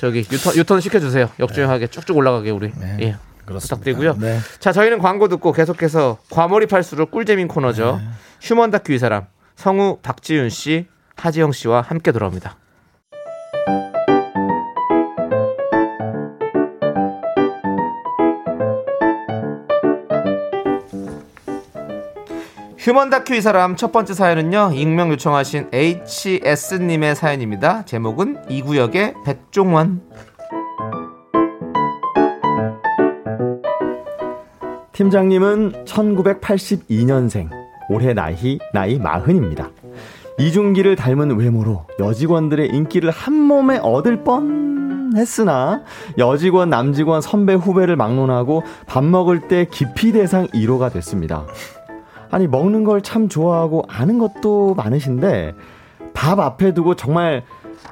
저기 유턴, 유턴 시켜 주세요. 역주행하게 쭉쭉 올라가게 우리. 예. 그렇습니다. 부탁드리고요. 네. 자, 저희는 광고 듣고 계속해서 과몰입할수록 꿀잼인 코너죠. 네. 휴먼 다큐 이 사람 성우 박지윤 씨, 하지영 씨와 함께 돌아옵니다. 휴먼 다큐 이 사람 첫 번째 사연은요. 익명 요청하신 HS님의 사연입니다. 제목은 이 구역의 백종원. 팀장님은 1982년생, 올해 나이, 나이 마흔입니다. 이중기를 닮은 외모로 여직원들의 인기를 한 몸에 얻을 뻔 했으나 여직원, 남직원, 선배, 후배를 막론하고 밥 먹을 때 기피 대상 1호가 됐습니다. 아니, 먹는 걸 참 좋아하고 아는 것도 많으신데 밥 앞에 두고 정말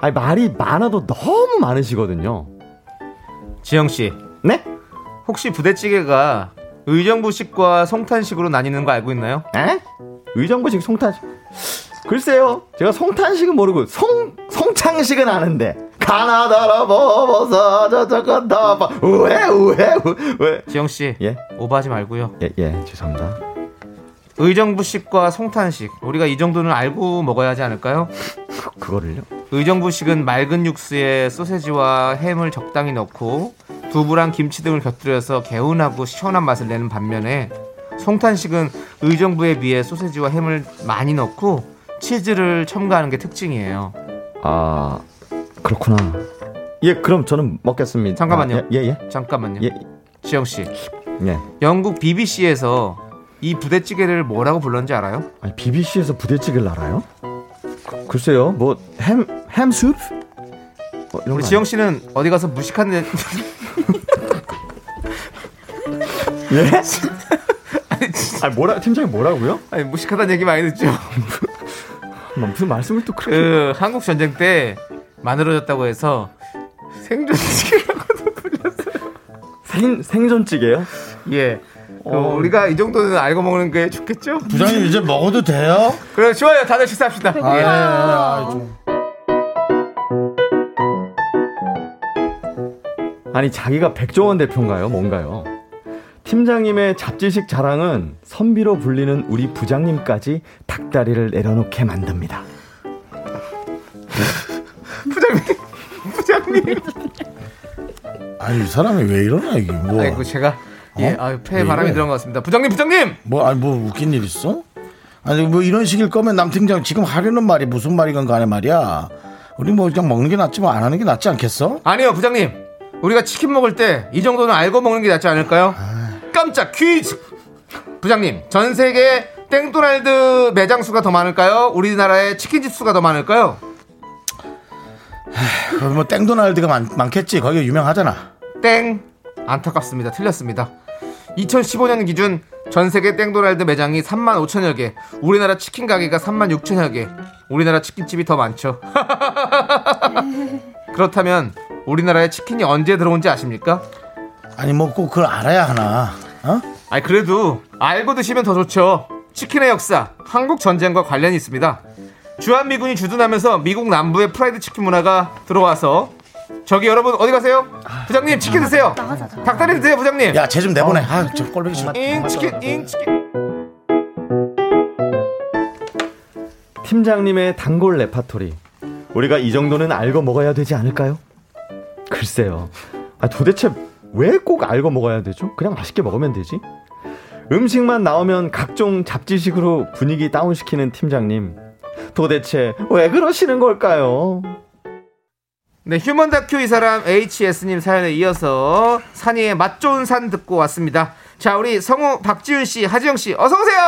아니, 말이 많아도 너무 많으시거든요. 지영 씨, 네? 혹시 부대찌개가 의정부식과 송탄식으로 나뉘는 거 알고 있나요? 에? 의정부식 송탄식. 글쎄요. 제가 송탄식은 모르고 송 송창식은 아는데. 가나다라 버버사 저저건 다바 우에 우에 우에 지영 씨, 예? 오버하지 말고요. 예, 예, 죄송합니다. 의정부식과 송탄식, 우리가 이 정도는 알고 먹어야 하지 않을까요? 그, 그거를요? 의정부식은 맑은 육수에 소세지와 햄을 적당히 넣고 두부랑 김치 등을 곁들여서 개운하고 시원한 맛을 내는 반면에 송탄식은 의정부에 비해 소세지와 햄을 많이 넣고 치즈를 첨가하는 게 특징이에요. 아, 그렇구나. 예, 그럼 저는 먹겠습니다. 잠깐만요. 아, 예, 예, 잠깐만요. 예. 지영 씨, 예. 영국 BBC에서 이 부대찌개를 뭐라고 불렀는지 알아요? 아니, BBC에서 부대찌개를 알아요? 그- 글쎄요. 뭐 햄 햄숲? 뭐 이런 우리 거 지영 씨는 어디 가서 무식한 데 아니에요? 예? [laughs] 아, 뭐라 팀장이 뭐라고요? 아니 무식하다는 얘기 많이 듣죠. [laughs] 뭐 무슨 말씀을 또 그렇게 그 한국 전쟁 때 만들어졌다고 해서 생존시키라고도 [laughs] 불렸어요. 생 생존찌개요? 예. 그 어. 우리가 이 정도는 알고 먹는 게 좋겠죠? 부장님 이제 먹어도 돼요? 그래 좋아요. 다들 식사합시다. 아, 예, 예. 아, 좀. 아니 자기가 백종원 대표인가요? 뭔가요? 팀장님의 잡지식 자랑은 선비로 불리는 우리 부장님까지 닭다리를 내려놓게 만듭니다. [laughs] 아니, 이 사람이 왜 이러나, 이게 뭐. 아이고 제가 예, 어? 아유, 폐에 왜 바람이? 들어간 것 같습니다. 부장님, 부장님! 뭐, 아니, 뭐, 웃긴 일 있어? 아니, 뭐, 이런 식일 거면 남 팀장 지금 하려는 말이 무슨 말이건 간에 말이야. 우리 뭐, 그냥 먹는 게 낫지 뭐, 안 하는 게 낫지 않겠어? 아니요, 부장님. 우리가 치킨 먹을 때 이 정도는 알고 먹는 게 낫지 않을까요? 깜짝 퀴즈! 부장님, 전 세계 땡도날드 매장 수가 더 많을까요? 우리나라의 치킨집 수가 더 많을까요? 그럼 뭐, 땡도날드가 많, 많겠지. 거기가 유명하잖아. 땡! 안타깝습니다. 틀렸습니다. 2015년 기준 전 세계 땡도날드 매장이 3만 5천여 개, 우리나라 치킨 가게가 3만 6천여 개. 우리나라 치킨집이 더 많죠. [laughs] 그렇다면 우리나라에 치킨이 언제 들어온지 아십니까? 아니, 뭐, 꼭 그걸 알아야 하나. 어? 아니 그래도 알고 드시면 더 좋죠. 치킨의 역사, 한국 전쟁과 관련이 있습니다. 주한미군이 주둔하면서 미국 남부의 프라이드 치킨 문화가 들어와서 저기 여러분 어디 가세요? 부장님 치킨 드세요. 닭다리 드세요 부장님. 야, 쟤 좀 내보내. 아, 저 꼴보기 싫어. 잉 치킨 잉 치킨. 팀장님의 단골 레파토리. 우리가 이 정도는 알고 먹어야 되지 않을까요? 글쎄요. 아, 도대체 왜 꼭 알고 먹어야 되죠? 그냥 맛있게 먹으면 되지. 음식만 나오면 각종 잡지식으로 분위기 다운시키는 팀장님. 도대체 왜 그러시는 걸까요? 네 human 다큐 이 사람 HS님 사연에 이어서 산이의 맛 좋은 산 듣고 왔습니다. 자 우리 성우 박지윤 씨, 하지영 씨 어서 오세요.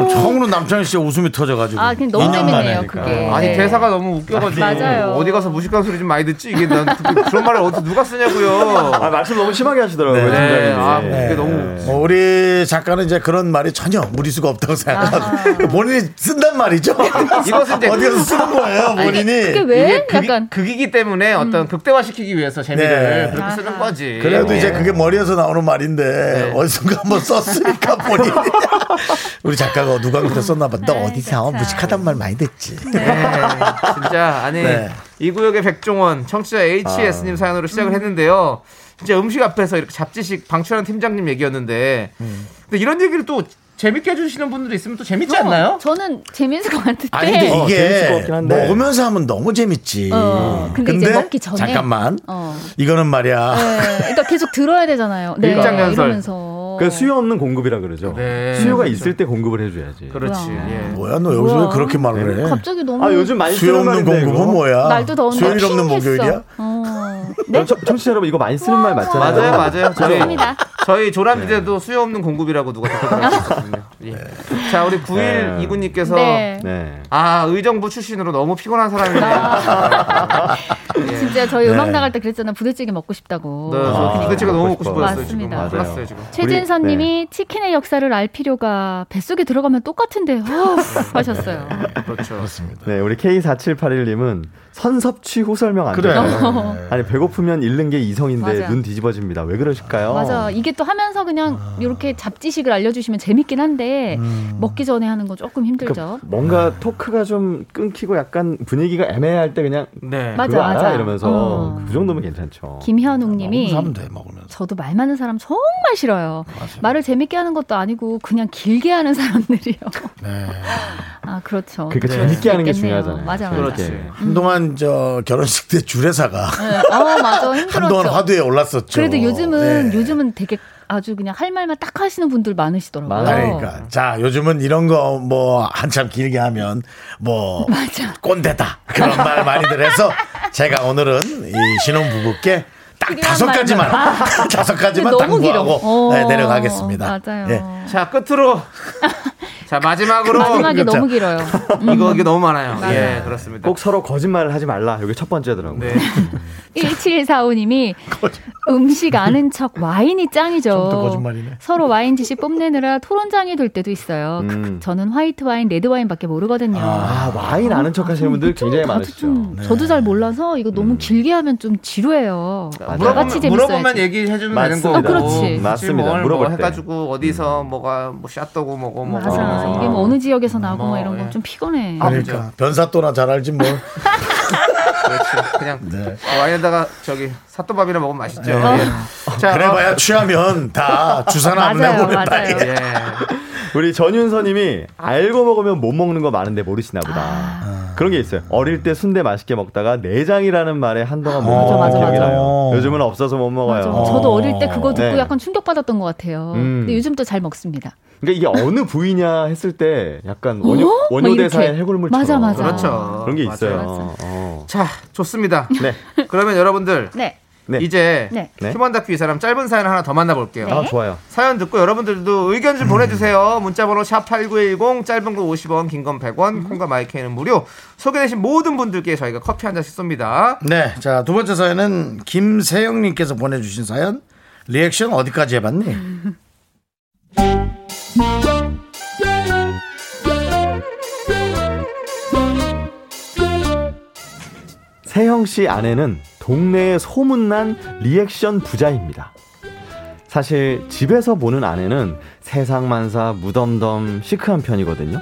어, 처음으로 남창희 씨 웃음이 터져가지고. 아, 그냥 너무 2년 재밌네요. 그게. 아니 대사가 너무 웃겨가지고 맞아요. 어디 가서 무식한 소리 좀 많이 듣지 이게 난 그런 말을 어디서 누가 쓰냐고요. 아, 말씀 너무 심하게 하시더라고요, 네. 네. 아 그게 너무 어, 우리 작가는 이제 그런 말이 전혀 무리수가 없다고 생각하고 [laughs] 본인이 쓴단 말이죠. [laughs] 이것은 이제- 어디서 쓰는 거예요, 본인이. 그게 왜? 이게 극이, 약간 극이기 때문에 어떤 극대화시키기 위해서 재미를 네. 그렇게 쓰는 아하. 거지. 그래도 예. 이제 그게 머리에서 나오는 말인데 어디선가 한번 썼으니까 본인이 [laughs] 우리 작가가 누가 그때 썼나 봐. 너 어디서 무식하단 말 많이 듣지. 네, 진짜 아니 네. 이 구역의 백종원 청취자 HS님 사연으로 시작을 했는데요. 진짜 음식 앞에서 이렇게 잡지식 방출하는 팀장님 얘기였는데 근데 이런 얘기를 또 재밌게 해주시는 분들이 있으면 또 재밌지 않나요? 저는 재밌을 것 같은데. 아니 근데 어, 이게 한데. 먹으면서 하면 너무 재밌지. 어, 근데 이제 먹기 전에. 잠깐만. 어. 이거는 말이야. 네, 그러니까 계속 들어야 되잖아요. 네. 이러면서. 그 수요 없는 공급이라 그러죠. 네. 수요가 있을 때 공급을 해줘야지. 그렇지. 뭐야. 예. 뭐야 너 여기서 뭐야? 왜 그렇게 말을 해? 갑자기 너무 아, 요즘 많이 수요 쓰는 없는 말인데, 공급은 이거. 뭐야? 날도 더운데 수요일 없는. 목요일이야? 어. [laughs] 네? 청- 청취자 여러분 이거 많이 쓰는 말 맞잖아요. 맞아요, 맞아요. 저희 맞습니다. 저희 조람지대도 수요 없는 공급이라고 누가 댓글 달았거든요. [laughs] 예. 자, 우리 9일 네. 이구님께서 네. 네. 아 의정부 출신으로 너무 피곤한 사람이네요. 예. 진짜 저희 음악 네. 나갈 때 그랬잖아요. 부대찌개 먹고 싶다고. 네, 저 부대찌개 너무 먹고 싶어요. 지금. 맞습니다. 큰일 났어요 지금. 최진선님이 치킨의 역사를 알 필요가 뱃속에 들어가면 똑같은데 어, [laughs] 하셨어요. 그렇죠. 네, 우리 K4781님은 선섭취 후 설명 안 그래. 돼요. 아니 배고프면 잃는 게 이성인데 맞아. 눈 뒤집어집니다. 왜 그러실까요? 맞아. 이게 또 하면서 그냥 이렇게 잡지식을 알려주시면 재밌긴 한데 먹기 전에 하는 건 조금 힘들죠. 그러니까 뭔가 토크가 좀 끊기고 약간 분위기가 애매할 때 그냥 네. 맞아? 맞아. 이러면서 어. 그 정도면 괜찮죠. 김현웅님이 먹으면서. 저도 말 많은 사람 정말 싫어요. 말을 재밌게 하는 것도 아니고 그냥 길게 하는 사람들이요. [laughs] 아 그렇죠. 그러니까 그럴 재밌게 하는 게. 중요하잖아요. 맞아 맞아. 그렇지. 네. 한동안 저 결혼식 때 주례사가 네. 어 맞아 [laughs] 힘들었죠. 한동안 화두에 올랐었죠. 그래도 요즘은 네. 요즘은 되게 아주 그냥 할 말만 딱 하시는 분들 많으시더라고요. 많아요. 그러니까 자 요즘은 이런 거 뭐 한참 길게 하면 뭐 [laughs] 맞아. 꼰대다 그런 말 많이들 해서 제가 오늘은 이 신혼 부부께 딱 다섯. 가지만 [laughs] 다섯 가지만 너무 길어. 당부하고 네, 어, 내려가겠습니다. 맞아요. 예. 자 끝으로 [laughs] 자 마지막으로 마지막이 그렇죠. 너무 길어요. [laughs] 이거 이게 너무 많아요. 맞아요. 예 그렇습니다. 꼭 서로 거짓말을 하지 말라. 이게 첫 번째더라고요. 네. 1745님이 음식 아는 척 와인이 짱이죠. 서로 와인 지식 뽐내느라 토론장이 될 때도 있어요. 음. 저는 화이트 와인, 레드 와인밖에 모르거든요. 아 와인 아는 척 하시는 분들 굉장히 많으시죠. 좀 네. 저도 잘 몰라서 이거 너무 길게 하면 좀 지루해요. 물어보면. 물어보면 얘기해 주면 되는 거고. 어, 그렇지. 맞습니다. 뭘 물어볼 뭐 때. 해가지고 어디서 뭐가 뭐 샷도고 뭐고 뭐고 맞아. 하면서. 이게 뭐 어느 지역에서 나고 뭐, 뭐 이런 예. 건좀 피곤해. 그러니까 변사또나 잘 알지 뭐. [laughs] 그렇지. 그냥 네. 어, 와인에다가 저기 사또밥이나 먹으면 맛있죠. 네. 예. 자, 그래봐야 취하면 다 주사나 맞아요, 맞아요. 예. 우리 전윤서님이 알고 먹으면 못 먹는 거 많은데 모르시나 보다. 아. 그런 게 있어요. 어릴 때 순대 맛있게 먹다가 내장이라는 말에 한동안 못 맞아, 맞아, 기억이 맞아. 나요. 요즘은 없어서 못 먹어요. 맞아. 저도 어릴 때 그거 듣고 네. 약간 충격받았던 것 같아요. 음. 근데 요즘 또 잘 먹습니다. 그러니까 이게 어느 부위냐 했을 때 약간 원효, 어? 원효대사의 막 이렇게. 해골물처럼 맞아, 맞아. 그렇죠. 그런 게. 있어요. 맞아. 어. 자, 좋습니다. 네. 그러면 여러분들 네. 네. 이제 네. 네. 휴먼 다큐 이 사람 짧은 사연 하나 더 만나볼게요. 네. 아, 좋아요. 사연 듣고 여러분들도 의견 좀 보내주세요. 문자번호 샵8910 짧은 거 50원 긴 건 100원 콩과 마이크는 무료 소개되신 모든 분들께 저희가 커피 한 잔씩 쏩니다. 네, 자 두 번째 사연은 김세영님께서 보내주신 사연. 리액션 어디까지 해봤니? 세형 씨 아내는 동네에 소문난 리액션 부자입니다. 사실 집에서 보는 아내는 세상만사 무덤덤 시크한 편이거든요.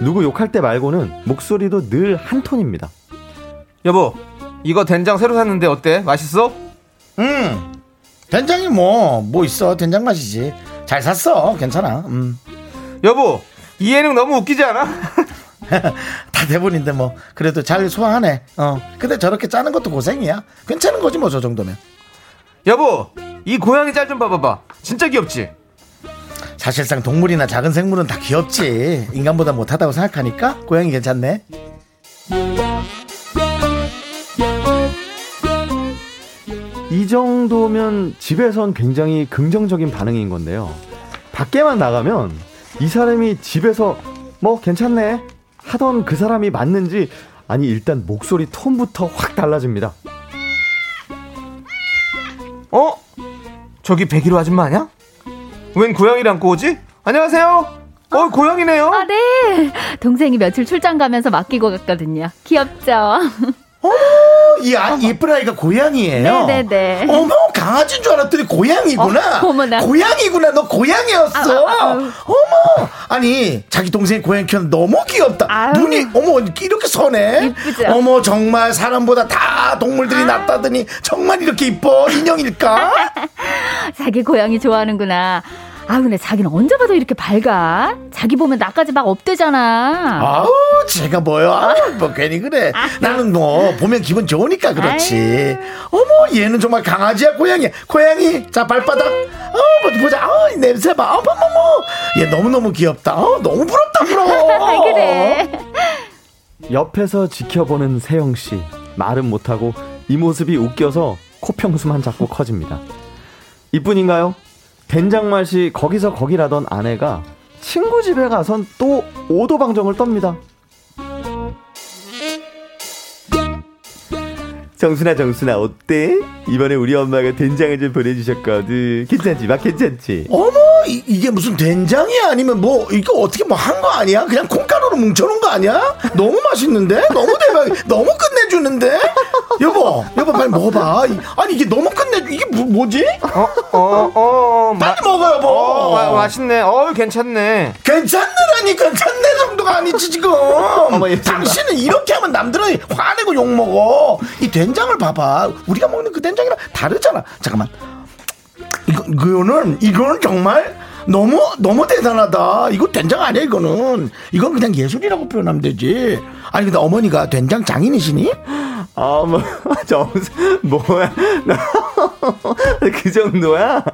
누구 욕할 때 말고는 목소리도 늘 한 톤입니다. 여보, 이거 된장 새로 샀는데 어때? 맛있어? 음, 된장이 뭐 뭐 있어? 된장 맛이지. 잘 샀어. 괜찮아. 음. 여보, 이 예능 너무 웃기지 않아? [laughs] [laughs] 다 대본인데 뭐 그래도 잘 소화하네. 어. 근데 저렇게 짜는 것도 고생이야. 괜찮은 거지 뭐 저 정도면. 여보, 이 고양이 짤 좀 봐봐봐. 진짜 귀엽지? 사실상 동물이나 작은 생물은 다 귀엽지. 인간보다 못하다고 생각하니까 고양이 괜찮네. 이 정도면 집에선 굉장히 긍정적인 반응인 건데요. 밖에만 나가면 이 사람이 집에서 뭐 괜찮네 하던 그 사람이 맞는지 아니 일단 목소리 톤부터 확 달라집니다. 어? 저기 백일호 아줌마 아니야? 웬 고양이를 안고 오지? 안녕하세요. 어, 고양이네요. 아, 네. 동생이 며칠 출장 가면서 맡기고 갔거든요. 귀엽죠? [laughs] 이 아, 예쁜 아이가 고양이에요. 네네네. 어머 강아지인 줄 알았더니 고양이구나. 어, 어머나. 고양이구나. 너 고양이였어. 아, 아, 아유. 어머. 아니 자기 동생 고양이 키우는 너무 귀엽다. 아유. 눈이 어머 이렇게 선해. 이쁘죠? 어머 정말 사람보다 다 동물들이 낫다더니 정말 이렇게 이뻐 인형일까? [laughs] 자기 고양이 좋아하는구나. 아, 근데 자기는 언제 봐도 이렇게 밝아? 자기 보면 나까지 막 업되잖아. 아우 제가 뭐요? 아우, 뭐 괜히 그래. 나는 뭐 보면 기분 좋으니까 그렇지. 어머 얘는 정말 강아지야 고양이야. 고양이 자 발바닥. 어 뭐, 보자. 어이 냄새 봐. 어머머머. 얘 너무 너무 귀엽다. 어 너무 부럽다 부러워. [laughs] 그래. 옆에서 지켜보는 세영 씨 말은 못하고 이 모습이 웃겨서 코평수만 자꾸 커집니다. 이뿐인가요? 된장 맛이 거기서 거기라던 아내가 친구 집에 가선 또 오도방정을 떱니다. 정순아 정순아 어때? 이번에 우리 엄마가 된장을 좀 보내주셨거든. 괜찮지? 막 괜찮지? 어머 이, 이게 무슨 된장이야 아니면 뭐 이거 어떻게 뭐 한 거 아니야? 그냥 콩가루로 뭉쳐놓은 거 아니야? 너무 맛있는데? 너무 대박 너무 끝내주는데? 여보 여보 빨리 먹어봐. 이- 아니 이게 너무 끝내주 이게 뭐, 뭐지? 어, 어, 어, 마, 빨리 먹어 여보. 어, 마- 맛있네. 어, 괜찮네. 괜찮느라니 괜찮네 정도가 아니지 지금. 당신은 이렇게 하면 남들은 화내고 욕 먹어. 이 된장을 봐봐. 우리가 먹는 그 된장이랑 다르잖아. 잠깐만. 이거, 이거는 이거는 정말 너무 너무 대단하다 이거 된장 아니야 이거는 이건 그냥 예술이라고 표현하면 되지 아니 근데 어머니가 된장 장인이시니? 아, 뭐, 정수, [laughs] 뭐야. [laughs] 그 정도야?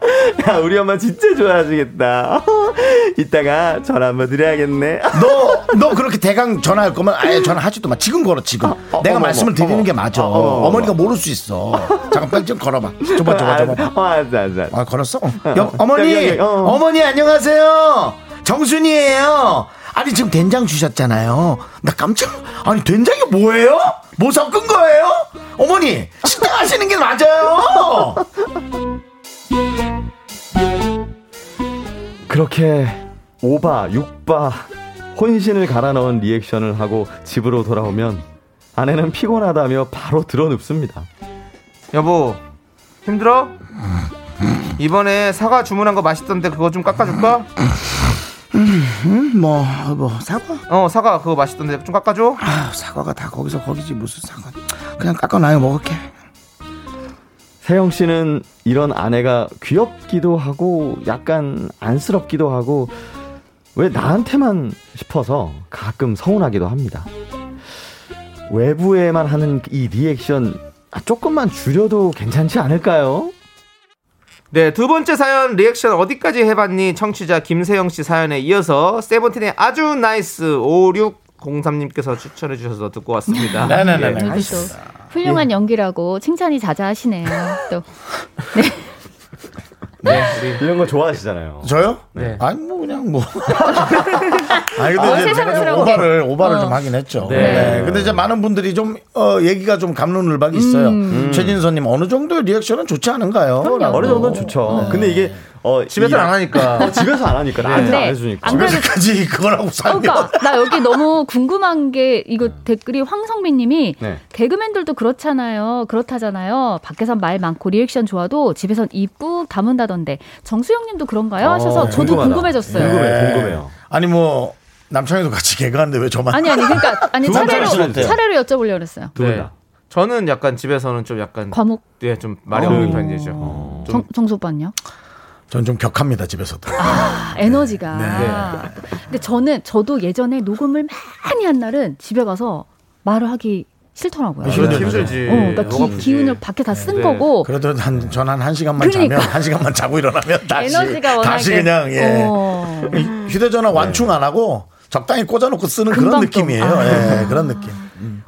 야, 우리 엄마 진짜 좋아하시겠다. [laughs] 이따가 전화 한번 드려야겠네. 너, 너 그렇게 대강 전화할 거면 아예 전화하지도 마. 지금 걸어, 지금. 어, 내가 어머, 말씀을 드리는 어머. 게 맞아. 어, 어머, 어머. 어머니가 모를 수 있어. 잠깐 빨리 좀 걸어봐. 줘봐, 줘봐, 줘봐. 어, 알았어, 알았어. 아, 걸었어? 어. 여, 어머니, 여기, 여기, 어. 어머니 안녕하세요. 정순이에요. 아니, 지금 된장 주셨잖아요. 나 깜짝, 아니, 된장이 뭐예요? 뭐 섞은 거예요? 어머니, 식당 하시는 게 맞아요. 그렇게 오바, 육바, 혼신을 갈아 넣은 리액션을 하고 집으로 돌아오면 아내는 피곤하다며 바로 들어 눕습니다. 여보, 힘들어? 이번에 사과 주문한 거 맛있던데 그거 좀 깎아줄까? [laughs] 뭐, 뭐, 사과? 어, 사과 그거 맛있던데 좀 깎아줘? 아, 사과가 다 거기서 거기지, 무슨 사과. 그냥 깎아놔요, 먹을게. 세영 씨는 이런 아내가 귀엽기도 하고 약간 안쓰럽기도 하고 왜 나한테만 싶어서 가끔 서운하기도 합니다. 외부에만 하는 이 리액션 아, 조금만 줄여도 괜찮지 않을까요? 네, 두 번째 사연 리액션 어디까지 해봤니? 청취자 김세영 씨 사연에 이어서 세븐틴의 아주 nice 5603님께서 추천해 주셔서 듣고 왔습니다. 네네네. 예. 이렇게 또 훌륭한 연기라고 칭찬이 자자하시네요. 또 네, 우리 이런 거 좋아하시잖아요. 저요? 네. 아니 뭐 그냥 뭐. [laughs] 아니 근데 어, 이제 제가 좀. 오바를 오바를 어. 좀 하긴 했죠. 네. 네. 근데 이제 많은 분들이 좀 어, 얘기가 좀 감론을박이 있어요. 음. 최진선님 어느 정도의 리액션은 좋지 않은가요? 어느 정도는 좋죠. 근데 이게 어, 집에서 이- 안 하니까. [laughs] 어, 집에서 안 하니까 나한테 안 네. 해주니까. 안 그래도 집에서까지 [laughs] 그거라고 살면 그러니까 나 여기 너무 궁금한 게 이거 댓글이 황성민님이 네. 개그맨들도 그렇잖아요. 그렇다잖아요. 밖에선 말 많고 리액션 좋아도 집에선 입꾹 다문다던데 정수영님도 그런가요? 하셔서 어, 저도 궁금하다. 궁금해졌어요. 궁금해, 네. 궁금해요. 아니 뭐 남창희도 같이 개그하는데 왜 저만? 아니 아니 그러니까 아니 차례로. 차례로 여쭤보려고 그랬어요. 두분 네. 다. 저는 약간 집에서는 좀 약간 과목 예, 좀 말이 어. 없는 편이죠. 좀 정, 정수 오빠는요? 전좀 격합니다 집에서도. 아, 에너지가. 네. 근데 저는 저도 예전에 녹음을 많이 한 날은 집에 가서 말을 하기 싫더라고요. 아, 그렇지, 힘들죠. 힘들지. 어, 그러니까 기. 기운을 밖에 다쓴 네. 거고. 그래도 한 전 한 한 시간만 그러니까. 자면 한 시간만 자고 일어나면 다시 에너지가 워낙에 다시 그냥 예. 어. 휴대전화 완충 안 하고 적당히 꽂아놓고 쓰는 그런. 느낌이에요. 아. 예, 그런 느낌.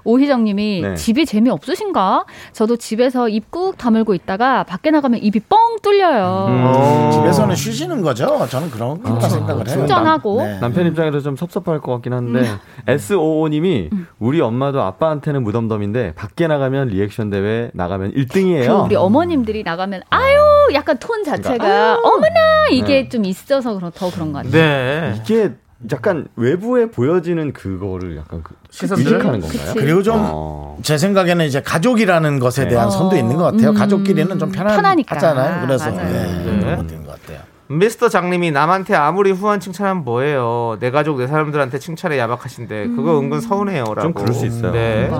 오희정님이 네. 집이 재미 없으신가? 저도 집에서 입 꾹 다물고 있다가 밖에 나가면 입이 뻥 뚫려요. 어. 집에서는 쉬시는 거죠. 저는 그런 거다 생각을 해요. 충전하고. 네. 남편 입장에서 좀 섭섭할 것 같긴 한데 음. S55님이 우리 엄마도 아빠한테는 무덤덤인데 밖에 나가면 리액션 대회 나가면 그 1등이에요. 우리 어머님들이 나가면 아유 약간 톤 자체가 어머나 이게 좀 있어서 그런- 더 그런 것 같아요. 네. 이게 약간 외부에 보여지는 그거를 약간 그 시선들? 이직하는 건가요? 그치. 그리고 좀 어. 제 생각에는 이제 가족이라는 것에 대한 어. 선도 있는 것 같아요. 음. 가족끼리는 좀 편하니까. 편하잖아요. 그래서 맞아요. 예, 네. 그런 것도 있는 것 같아요. 미스터 장님이 남한테 아무리 후한 칭찬하면 뭐예요? 내 가족 내 사람들한테 칭찬에 야박하신데 그거 은근 서운해요라고. 좀 그럴 수 있어요. 네.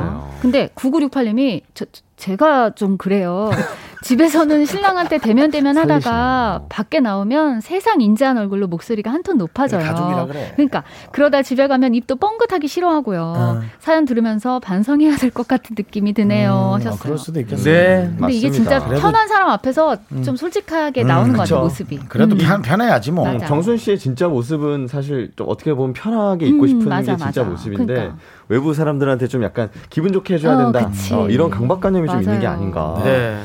근데 9968님이 저, 저- 제가 좀 그래요. 집에서는 신랑한테 대면 대면 하다가. 밖에 나오면 세상 인자한 얼굴로 목소리가 한 톤 높아져요. 가족이라 그래. 그러니까 그러다 집에 가면 입도 뻥긋하기 싫어하고요. 음. 사연 들으면서 반성해야 될 것 같은 느낌이 드네요. 음, 하셨어요. 아, 그럴 수도 있겠어요. 네. 근데 이게 맞습니다. 진짜 그래도- 편한 사람 앞에서 좀 솔직하게 나오는 것 같아요, 모습이. 그래도 음. 편, 편해야지 뭐. 맞아. 정순 씨의 진짜 모습은 사실 좀 어떻게 보면 편하게 입고 음, 싶은 맞아, 게 진짜 맞아. 모습인데 그러니까. 외부 사람들한테 좀 약간 기분 좋게 해줘야 어, 된다. 어, 이런 강박관념이 좀 있는 게 맞아요. 아닌가. 네.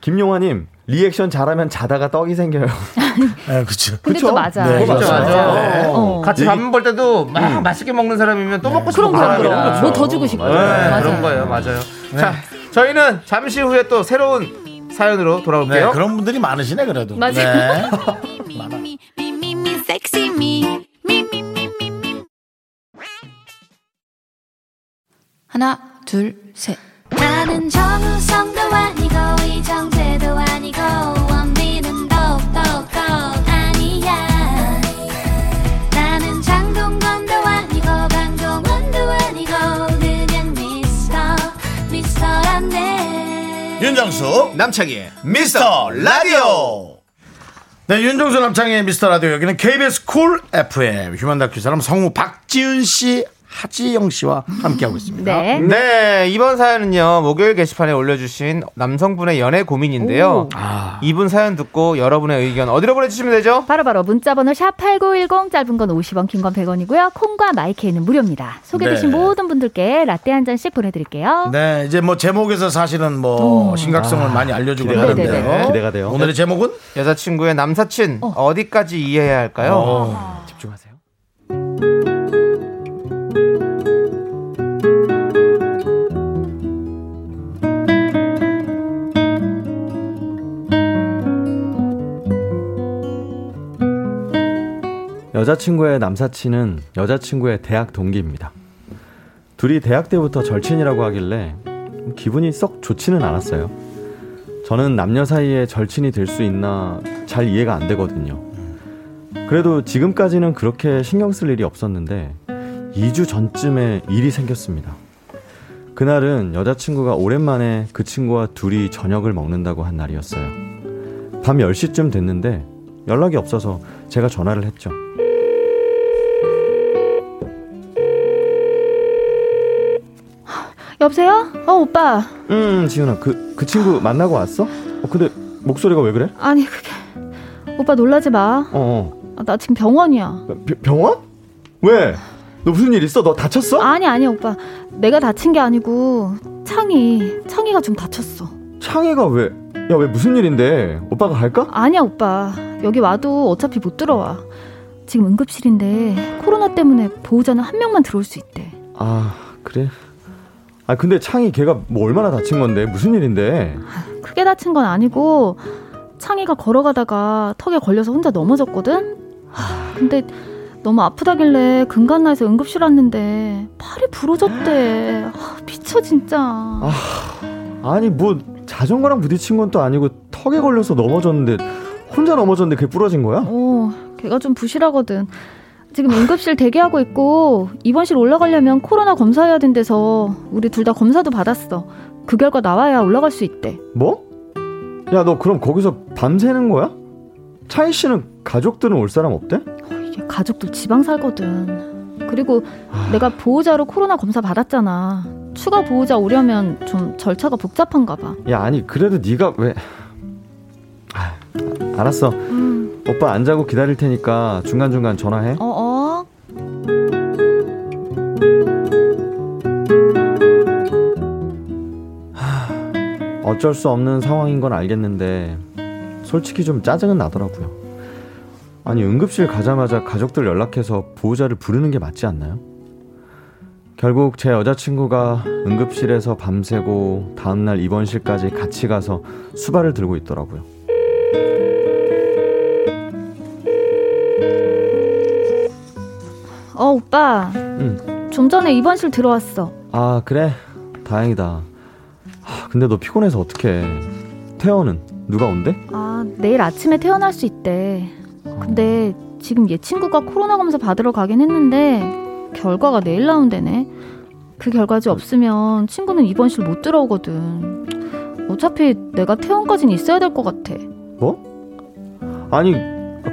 김용화님 리액션 잘하면 자다가 떡이 생겨요. [laughs] 예, 그렇죠. 또 맞아. 네, 그거 맞아, 맞아. 네. 어. 같이 밥 먹을 때도 막 맛있게 먹는 사람이면 또 먹고 싶은 그럼 그럼 사람이라. 그럼 뭐더 주고 싶고 네. 그런 거예요, 맞아요. 자, 저희는 잠시 후에 또 새로운 사연으로 네, 돌아올게요. 그런 분들이 많으시네 그래도. 맞아요. 네. [laughs] 하나, 둘, 셋. 나는 정우성도 아니고 이정재도 아니고 원빈은 더욱더 아니야. 나는 장동건도 아니고 강동원도 아니고 그냥 미스터 미스터란데. 윤정수 남창희 미스터 라디오. 네, 윤정수 남창희 미스터 라디오. 여기는 KBS Cool FM 휴먼 다큐 사람 성우 박지은 씨, 하지영 씨와 함께하고 있습니다. 네. 네, 이번 사연은요, 목요일 게시판에 올려주신 남성분의 연애 고민인데요. 오. 이분 사연 듣고 여러분의 의견 어디로 보내주시면 되죠? 바로 바로 문자번호 샵8910 짧은 건 50원 긴 건 100원이고요. 콩과 마이케이는 무료입니다. 소개되신 네. 모든 분들께 라떼 한 잔씩 보내드릴게요. 네, 이제 뭐 제목에서 사실은 뭐 심각성을 많이 알려주고 하는데요. 네네네. 기대가 돼요. 오늘의 제목은 여자친구의 남사친 어. 디까지 이해해야 할까요? 어. 집중하세요. 여자친구의 남사친은 여자친구의 대학 동기입니다. 둘이 대학 때부터 절친이라고 하길래 기분이 썩 좋지는 않았어요. 저는 남녀 사이에 절친이 될 수 있나 잘 이해가 안 되거든요. 그래도 지금까지는 그렇게 신경 쓸 일이 없었는데 2주 전쯤에 일이 생겼습니다. 그날은 여자친구가 오랜만에 그 친구와 둘이 저녁을 먹는다고 한 날이었어요. 밤 10시쯤 됐는데 연락이 없어서 제가 전화를 했죠. 여보세요? 어, 오빠. 음, 지훈아, 그, 그 친구 만나고 왔어? 어, 근데 목소리가 왜 그래? 아니, 그게. 오빠 놀라지 마. 어, 아, 나 지금 병원이야. 어. 벼- 병원? 왜? 너 무슨 일 있어? 너 다쳤어? 아니, 아니, 오빠. 내가 다친 게 아니고, 창이, 창이가 좀 다쳤어. 창희가 왜? 야, 왜 무슨 일인데? 오빠가 갈까? 아니야, 오빠. 여기 와도 어차피 못 들어와. 지금 응급실인데, 코로나 때문에 보호자는 한 명만 들어올 수 있대. 아, 그래? 아, 근데 창희 걔가 뭐 얼마나 다친 건데? 무슨 일인데? 크게 다친 건 아니고, 창이가 걸어가다가 턱에 걸려서 혼자 넘어졌거든? 근데 너무 아프다길래 근간나에서 응급실 왔는데, 팔이 부러졌대. 아, 미쳐, 진짜. 아니, 뭐 자전거랑 부딪힌 건 또 아니고 턱에 걸려서 넘어졌는데 혼자 넘어졌는데 그게 부러진 거야? 어, 걔가 좀 부실하거든. 지금 응급실 대기하고 있고 입원실 올라가려면 코로나 검사해야 된대서 우리 둘 다 검사도 받았어. 그 결과 나와야 올라갈 수 있대. 뭐? 야, 너 그럼 거기서 밤새는 거야? 차희 씨는 가족들은 올 사람 없대? 이게 가족들 지방 살거든. 그리고 내가 보호자로 코로나 검사 받았잖아. 추가 보호자 오려면 좀 절차가 복잡한가 봐. 야, 아니 그래도 네가 왜? 아, 알았어. 음, 오빠 안 자고 기다릴 테니까 중간 중간 전화해. 어, 어. 어쩔 수 없는 상황인 건 알겠는데 솔직히 좀 짜증은 나더라고요. 아니 응급실 가자마자 가족들 연락해서 보호자를 부르는 게 맞지 않나요? 결국 제 여자친구가 응급실에서 밤새고 다음날 입원실까지 같이 가서 수발을 들고 있더라고요. 어, 오빠. 응. 좀 전에 입원실 들어왔어. 아 그래 다행이다. 아, 근데 너 피곤해서 어떡해? 태연은 누가 온대? 아, 내일 아침에 태어날 수 있대. 근데 지금 얘 친구가 코로나 검사 받으러 가긴 했는데 결과가 내일 나온대네. 그 결과지 없으면 친구는 입원실 못 들어오거든. 어차피 내가 퇴원까지는 있어야 될 것 같아. 뭐? 아니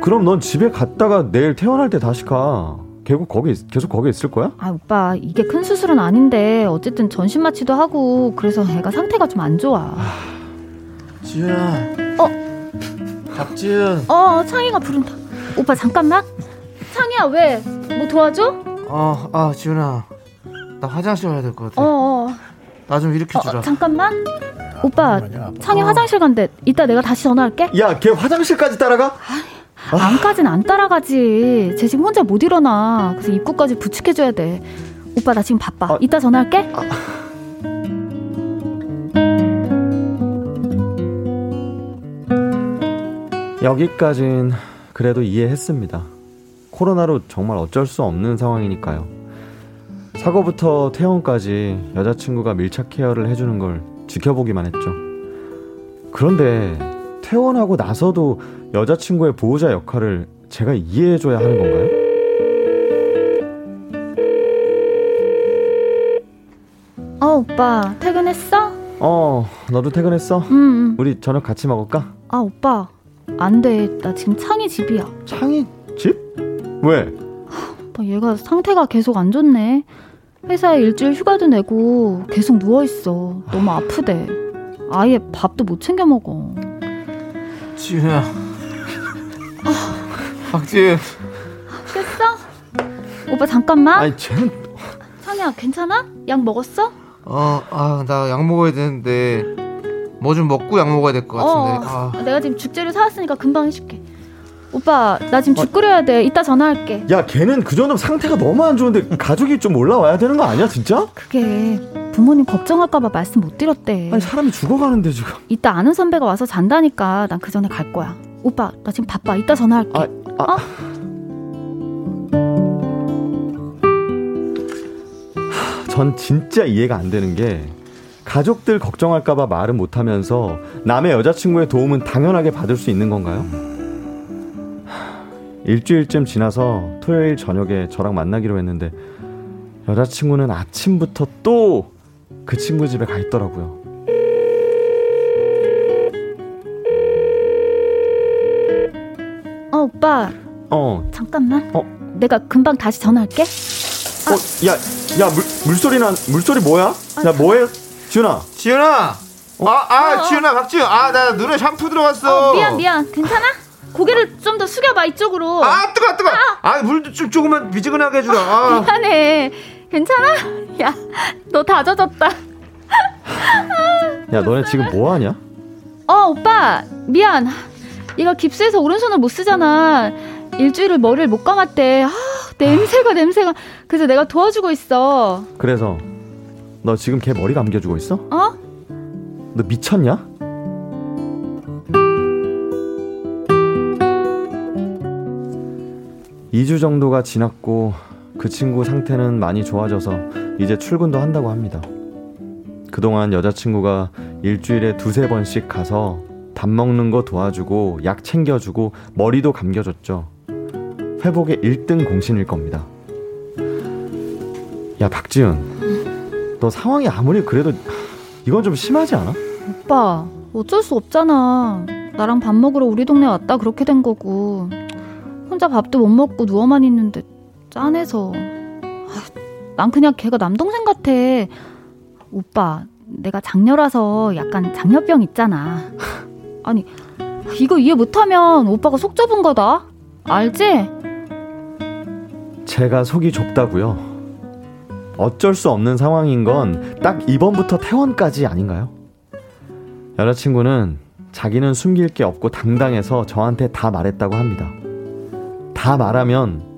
그럼 넌 집에 갔다가 내일 퇴원할 때 다시 가. 결국 거기 있- 계속 거기 있을 거야? 아, 오빠, 이게 큰 수술은 아닌데 어쨌든 전신 마취도 하고 그래서 애가 상태가 좀 안 좋아. 지은아. 어? 박지은. 어, 창이가 부른다. 오빠 잠깐만. 창이야, 왜? 뭐 도와줘? 어, 아, 지훈아. 나 화장실 가야 될 것 같아. 어, 어. 나 좀 일으켜 어, 주라. 잠깐만. 오빠, 창이 화장실 간대. 이따 내가 다시 전화할게. 야, 걔 화장실까지 따라가? 안까진 안 따라가지. 쟤 지금 혼자 못 일어나. 그래서 입구까지 부축해줘야 돼. 오빠 나 지금 바빠. 이따 전화할게. 여기까진 그래도 이해했습니다. 코로나로 정말 어쩔 수 없는 상황이니까요. 사고부터 퇴원까지 여자친구가 밀착 케어를 해주는 걸 지켜보기만 했죠. 그런데 퇴원하고 나서도 여자친구의 보호자 역할을 제가 이해해줘야 하는 건가요? 어 오빠 퇴근했어? 어, 너도 퇴근했어? 응. 응. 우리 저녁 같이 먹을까? 아 오빠 안 돼. 나 지금 창이 집이야. 창이 집? 왜? 오빠 얘가 상태가 계속 안 좋네. 회사에 일주일 휴가도 내고 계속 누워 있어. 너무 아프대. 아예 밥도 못 챙겨 먹어. 지훈아. 박지훈. 됐어? 오빠 잠깐만. 아니, 쟤는 창이야 괜찮아? 약 먹었어? 어, 아, 나 약 먹어야 되는데 뭐 좀 먹고 약 먹어야 될 것 같은데. 어, 아. 내가 지금 죽재료 사왔으니까 금방 해줄게. 오빠, 나 지금 죽 끓여야 돼. 이따 전화할게. 야, 걔는 그 정도면 상태가 너무 안 좋은데 가족이 좀 올라와야 되는 거 아니야, 진짜? 그게 부모님 걱정할까봐 말씀 못 드렸대. 아니, 사람이 죽어가는데 지금. 이따 아는 선배가 와서 잔다니까 난 그 전에 갈 거야. 오빠, 나 지금 바빠. 이따 전화할게. 아, 아. 어? 전 진짜 이해가 안 되는 게 가족들 걱정할까봐 말은 못하면서 남의 여자친구의 도움은 당연하게 받을 수 있는 건가요? 일주일쯤 지나서 토요일 저녁에 저랑 만나기로 했는데 여자친구는 아침부터 또 그 친구 집에 가 있더라고요. 어, 오빠. 어, 잠깐만. 어? 내가 금방 다시 전화할게. 아, 어, 야, 야, 물, 물소리 난, 물소리 뭐야? 야, 뭐해? 지훈아. 지윤아. 아, 아, 지윤아, 박지윤. 아, 나 눈에 샴푸 들어갔어. 어, 미안 미안 괜찮아? 고개를 좀 더 숙여봐 이쪽으로 아, 뜨거, 뜨거. 아, 물도 좀 조금만 미지근하게 해주라. 아. 미안해 괜찮아? 야 너 다 젖었다 야, 너네 지금 뭐 하냐? 어 오빠 미안 이거 깁스해서 오른손을 못 쓰잖아 일주일을 머리를 못 감았대 아, 냄새가 냄새가 그래서 내가 도와주고 있어 그래서 너 지금 걔 머리 감겨주고 있어? 어? 너 미쳤냐? 이 주 정도가 지났고 그 친구 상태는 많이 좋아져서 이제 출근도 한다고 합니다. 그동안 여자친구가 일주일에 두세 번씩 가서 밥 먹는 거 도와주고 약 챙겨주고 머리도 감겨줬죠. 회복의 1등 공신일 겁니다. 야, 박지은. 너 상황이 아무리 그래도 이건 좀 심하지 않아? 오빠 어쩔 수 없잖아 나랑 밥 먹으러 우리 동네 왔다 그렇게 된 거고 혼자 밥도 못 먹고 누워만 있는데 짠해서 아, 난 그냥 걔가 남동생 같아 오빠 내가 장녀라서 약간 장녀병 있잖아 [laughs] 아니 이거 이해 못하면 오빠가 속 좁은 거다 알지? 제가 속이 좁다고요. 어쩔 수 없는 상황인 건딱 이번부터 퇴원까지 아닌가요? 여자친구는 자기는 숨길 게 없고 당당해서 저한테 다 말했다고 합니다. 다 말하면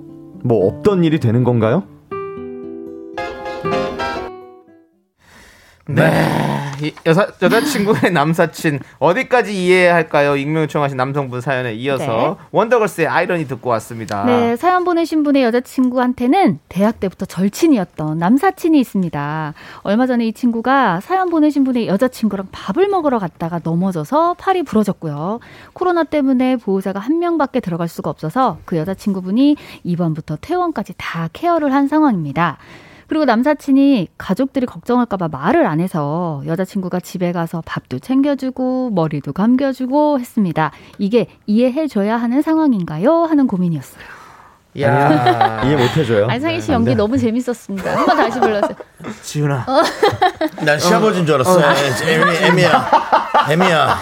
뭐 없던 일이 되는 건가요? 네. 이 여사, 여자친구의 [laughs] 남사친 어디까지 이해해야 할까요? 익명 요청하신 남성분 사연에 이어서 네. 원더걸스의 아이러니 듣고 왔습니다. 네, 사연 보내신 분의 여자친구한테는 대학 때부터 절친이었던 남사친이 있습니다. 얼마 전에 이 친구가 사연 보내신 분의 여자친구랑 밥을 먹으러 갔다가 넘어져서 팔이 부러졌고요. 코로나 때문에 보호자가 한 명밖에 들어갈 수가 없어서 그 여자친구분이 이번부터 퇴원까지 다 케어를 한 상황입니다. 그리고 남사친이 가족들이 걱정할까봐 말을 안 해서 여자친구가 집에 가서 밥도 챙겨주고 머리도 감겨주고 했습니다. 이게 이해해줘야 하는 상황인가요? 하는 고민이었어요. 야. 이해 못 해줘요. 안상희 씨안 연기 돼. 너무 재밌었습니다. 한번 다시 불러주세요. 지훈아. 난 시아버지인 줄 알았어. 에미, 에미야. 에미야.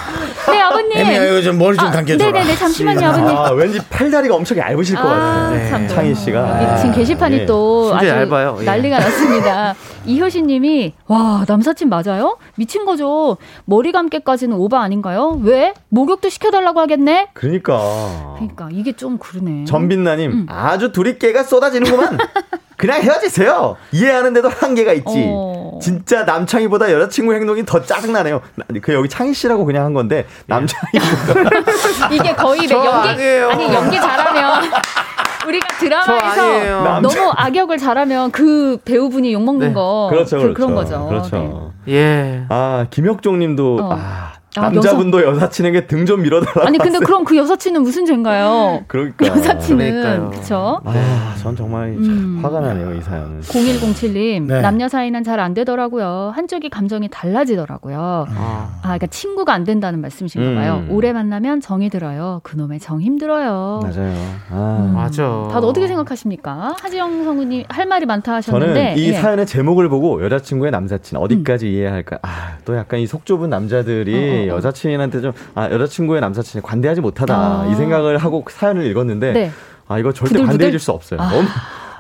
네, 아버님. 에미야, 이거 좀 머리 좀 아, 감겨줘라. 네네네, 잠시만요, 아버님. 아, 왠지 팔다리가 엄청 얇으실 것 아, 같아요. 참. 창희 씨가. 여기 지금 게시판이 예. 또 아주 얇아요. 예. 난리가 났습니다. [laughs] 이효신 님이 와 남사친 맞아요? 미친 거죠. 머리 감기까지는 오바 아닌가요? 왜? 목욕도 시켜달라고 하겠네? 그러니까. 그러니까 이게 좀 그러네. 전빛나님 음. 아주 둘이 깨가 쏟아지는구만. [laughs] 그냥 헤어지세요. 이해하는데도 한계가 있지. 어. 진짜 남창희보다 여자친구 행동이 더 짜증나네요. 나- 그 여기 창희 씨라고 그냥 한 건데 남창희보다 [laughs] 이게 거의 내저 연기 아니에요. 니 연기 잘하면 [laughs] 우리가. 드라마에서 남- 너무 악역을 잘하면 그 배우분이 욕 먹는 네. 거 그렇죠, 그, 그렇죠. 런 거죠. 그렇죠. 네. 예. 아 김혁종님도 어. 아, 아, 남자분도 여사친에게 등 좀 밀어달라고. 아니 근데. 그럼 그 여사친은 무슨 죄인가요? 그러니까. 여사친은. 그쵸? 아, 전 정말 참 음. 화가 나네요 이 사연은. 0107님 네. 남녀 사이는 잘 안 되더라고요. 한쪽이 감정이 달라지더라고요. 아. 아, 그러니까 친구가 안 된다는 말씀이신가 봐요. 음. 오래 만나면 정이 들어요. 그놈의 정 힘들어요. 맞아요. 아. 음. 맞아. 다들 어떻게 생각하십니까? 하지영 성우님 할 말이 많다 저는 하셨는데 이 예. 사연의 제목을 보고 여자친구의 남사친 어디까지 이해해야 할까? 아, 또 약간 이 속 좁은 남자들이 어, 어, 어. 여자친한테 좀 아, 여자친구의 남사친이 관대하지 못하다 아. 이 생각을 하고 사연을 읽었는데 네. 아 이거 절대 부들부들? 관대해질 수 없어요. 아. 너무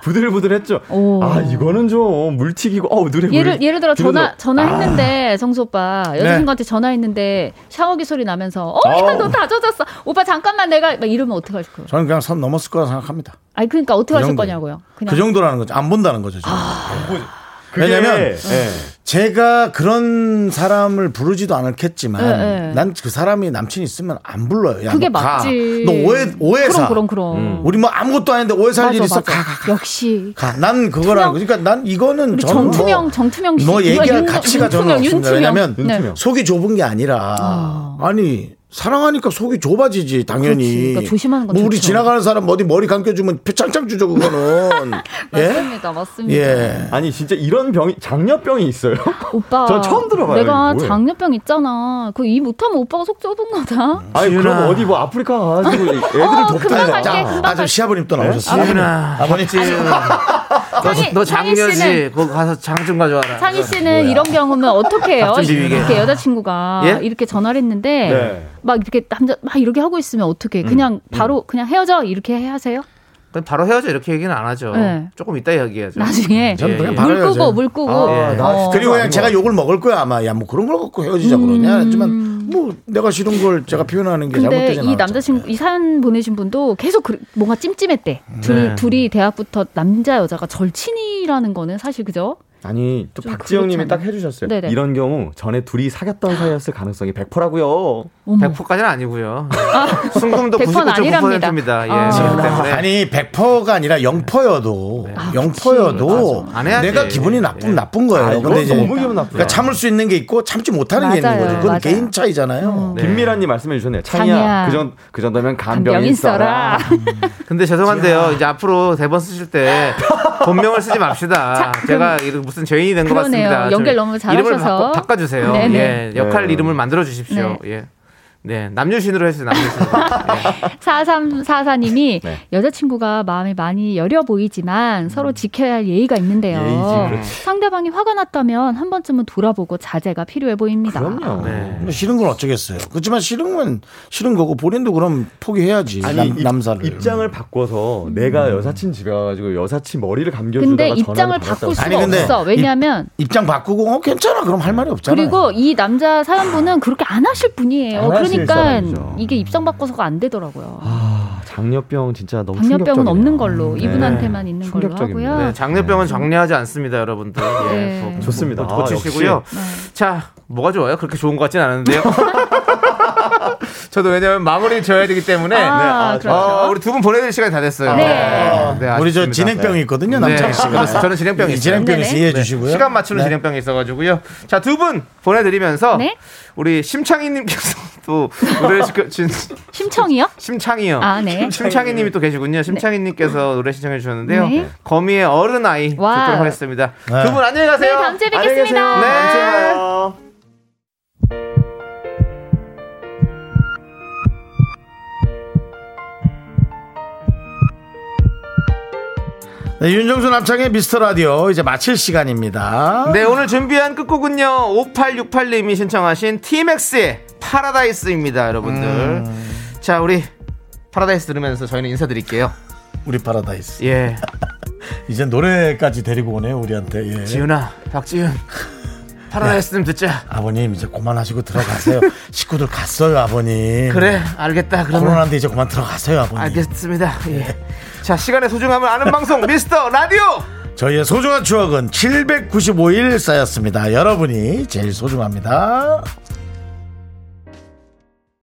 부들부들했죠. 오. 아 이거는 좀 물튀기고 어 노래 예를 물- 예를 들어 전화 전화했는데 정수 오빠 여자친구한테 전화했는데 샤워기 소리 나면서 어, 야, 어우. 너다 젖었어. 오빠 잠깐만 내가 막 이러면 어떡 하실 거예요? 저는 그냥 선 넘었을 거라 생각합니다. 아니 그러니까 어떻게 그 하실 정도. 거냐고요. 그냥 그 정도라는 거죠. 안 본다는 거죠. 저는. 그게- 왜냐면 예. 제가 그런 사람을 부르지도 않겠지만 네, 네. 난그 사람이 남친 있으면 안 불러요. 야, 그게 너 가. 맞지. 너 오해 오해 사. 그럼 그럼 그럼. 음. 우리 뭐 아무것도 아닌데 오해 살 맞아, 일 있어. 가, 가, 가. 역시 가. 난 그거라는 거. 그러니까 난 이거는 정투명 뭐, 정투명 씨. 뭐 얘기할 윤- 가치가 저는 윤투명, 없습니다. 왜냐면 네. 속이 좁은 게 아니라 아. 아니 사랑하니까 속이 좁아지지 당연히. 그렇지. 그러니까 조심하는 건 뭐 우리. 지나가는 사람 어디 머리 감겨주면 표창창 주죠 그거는. [laughs] 예? 맞습니다, 맞습니다. 예. 아니 진짜 이런 병이 장녀병이 있어요. [laughs] 오빠. 전 처음 들어봐요, 내가? 장녀병 있잖아. 그 이 못하면 오빠가 속 좁은 거다. [laughs] 아니. 그럼 어디 뭐 아프리카 가가지고 애들을 어, 금방 돕다가 갈게, 금방 아, 저 시아버님 또 나오셨어요. 지은아. 아버님. 상희, 너 장녀지. 거기 가서 장 좀 가져와라. 상희 씨는 이런 경우면 어떻게 해요? 이렇게 여자친구가 예? 이렇게 전화를 했는데 네. 막 이렇게 남자 막 이렇게 하고 있으면 어떻게 그냥 바로 그냥 헤어져 이렇게 해 하세요? 그럼 바로 헤어져 이렇게 얘기는 안 하죠. 네. 조금 이따 얘기하죠. 나중에 그냥 예, 바로 물 끄고. 물 끄고 아, 나 어. 그리고 그냥 제가 욕을 먹을 거야 아마 야 뭐 그런 걸 갖고 헤어지자 그러냐 하지만 뭐 내가 싫은 걸 제가 표현하는 게 잘못되지 이 남자친구 이 사연 보내신 분도 계속 그, 뭔가 찜찜했대. 둘이 네. 둘이 대학부터 남자 여자가 절친이라는 거는 사실 그죠? 아니 또좀 박지영님이 딱. 해주셨어요. 네네. 이런 경우 전에 둘이 사귀었던 사이였을 가능성이 100%라고요. 어머. 100%까지는 아니고요. 순금도 100%는 아니랍니다. 99.9%입니다. 예. 아. 때문에. 아니 100%가 아니라 0%여도 아, 0%여도 맞아. 안 해야지. 내가 기분이 나쁜 예. 나쁜 거예요. 아, 근데 이제 너무 기분 나쁘다. 그러니까 참을 수 있는 게 있고 참지 못하는 게 있는 맞아요. 거죠. 그건 맞아요. 개인 차이잖아요. 네. 김미라님 말씀해 주셨네요. 창이야, 창이야. 그, 정, 그 정도면 간병인 써라. 써라. 근데 죄송한데요. 이제 앞으로 대본 쓰실 때 본명을 쓰지 맙시다. [laughs] 자, 제가 무슨 죄인이 된 것. 같습니다. 연결 좀 너무 이름을 잘하셔서. 바꿔, 바꿔 주세요. 네네. 예, 역할 네. 이름을 만들어 주십시오. 예. 네, 남유신으로 해주세요. 남유신으로. 예. 4344님이 네. 여자친구가 마음이 많이 여려 보이지만 서로 지켜야 할 예의가 있는데요. 예의지. 상대방이 화가 났다면 한 번쯤은 돌아보고 자제가 필요해 보입니다. 그럼요. 네. 뭐 싫은 건 어쩌겠어요. 그렇지만 싫은 건 싫은 거고 본인도 그럼 포기해야지 아니 남, 입- 남사를. 입장을 바꿔서 내가 여사친 집에 가가지고 여사친 머리를 감겨주다가 근데 전화를 입장을 바꿀 수가 아니, 근데 없어. 왜냐하면 입 장 바꾸고 어 괜찮아 그럼 할 말이 없잖아요. 그리고 이 남자 사연분은 그렇게 안 하실 분이에요. 안 하실 그러니까. 이게 입장 바꿔서가 안 되더라고요. 아, 장려병 진짜 너무 충격적이네요. 없는 걸로 네. 이분한테만 있는 걸로 충격적입니다. 하고요. 네, 장례병은 정리하지 않습니다, 여러분들. 예, 네. 고- 좋습니다. 고- 고치시고요. 네. 자, 뭐가 좋아요? 그렇게 좋은 것 같진 않은데요. [laughs] 저도 왜냐면 마무리 져야 되기 때문에. 아, 네, 아, 그렇죠. 어, 우리 두 분 보내드릴 시간이 다 됐어요. 네. 네, 우리 저. 진행병이 있거든요 네, 남창희 씨가. 저는 진행병이 이 있어요. 진행병 네네. 있어 이해해 주시고요. 시간 맞추는 네. 진행병이 있어가지고요. 자, 두 분 보내드리면서 네. 우리 심창희님께서 [laughs] 또 노래 시켜준 심청이요? 심창희요. 아, 네. 심창희님이 또 계시군요. 심창희님께서 노래 신청해 주셨는데요. 네. 거미의 어른 아이. 듣도록 하겠습니다. 네. 두분 안녕히 네, 가세요. 다음 주에 안녕히 계세요. 뵙겠습니다. 네. 네, 윤정수 남창희 미스터 라디오 이제 마칠 시간입니다. 네, 오늘 준비한 끝곡은요. 5868님이 신청하신 T-Max의 파라다이스입니다, 여러분들. 음. 자, 우리 파라다이스 들으면서 저희는 인사드릴게요. 우리 파라다이스. 예. [laughs] 이제 노래까지 데리고 오네요 우리한테. 예. 지훈아, 박지훈. 파라다이스 좀 듣자. 아버님 이제 그만하시고 들어가세요. [laughs] 식구들 갔어요 아버님. 그래, 알겠다. 그러면 코로나인데 이제 그만 들어가세요 아버님. 알겠습니다. 예. 자, 시간의 소중함을 아는 방송 [laughs] 미스터 라디오. 저희의 소중한 추억은 795일 쌓였습니다. 여러분이 제일 소중합니다.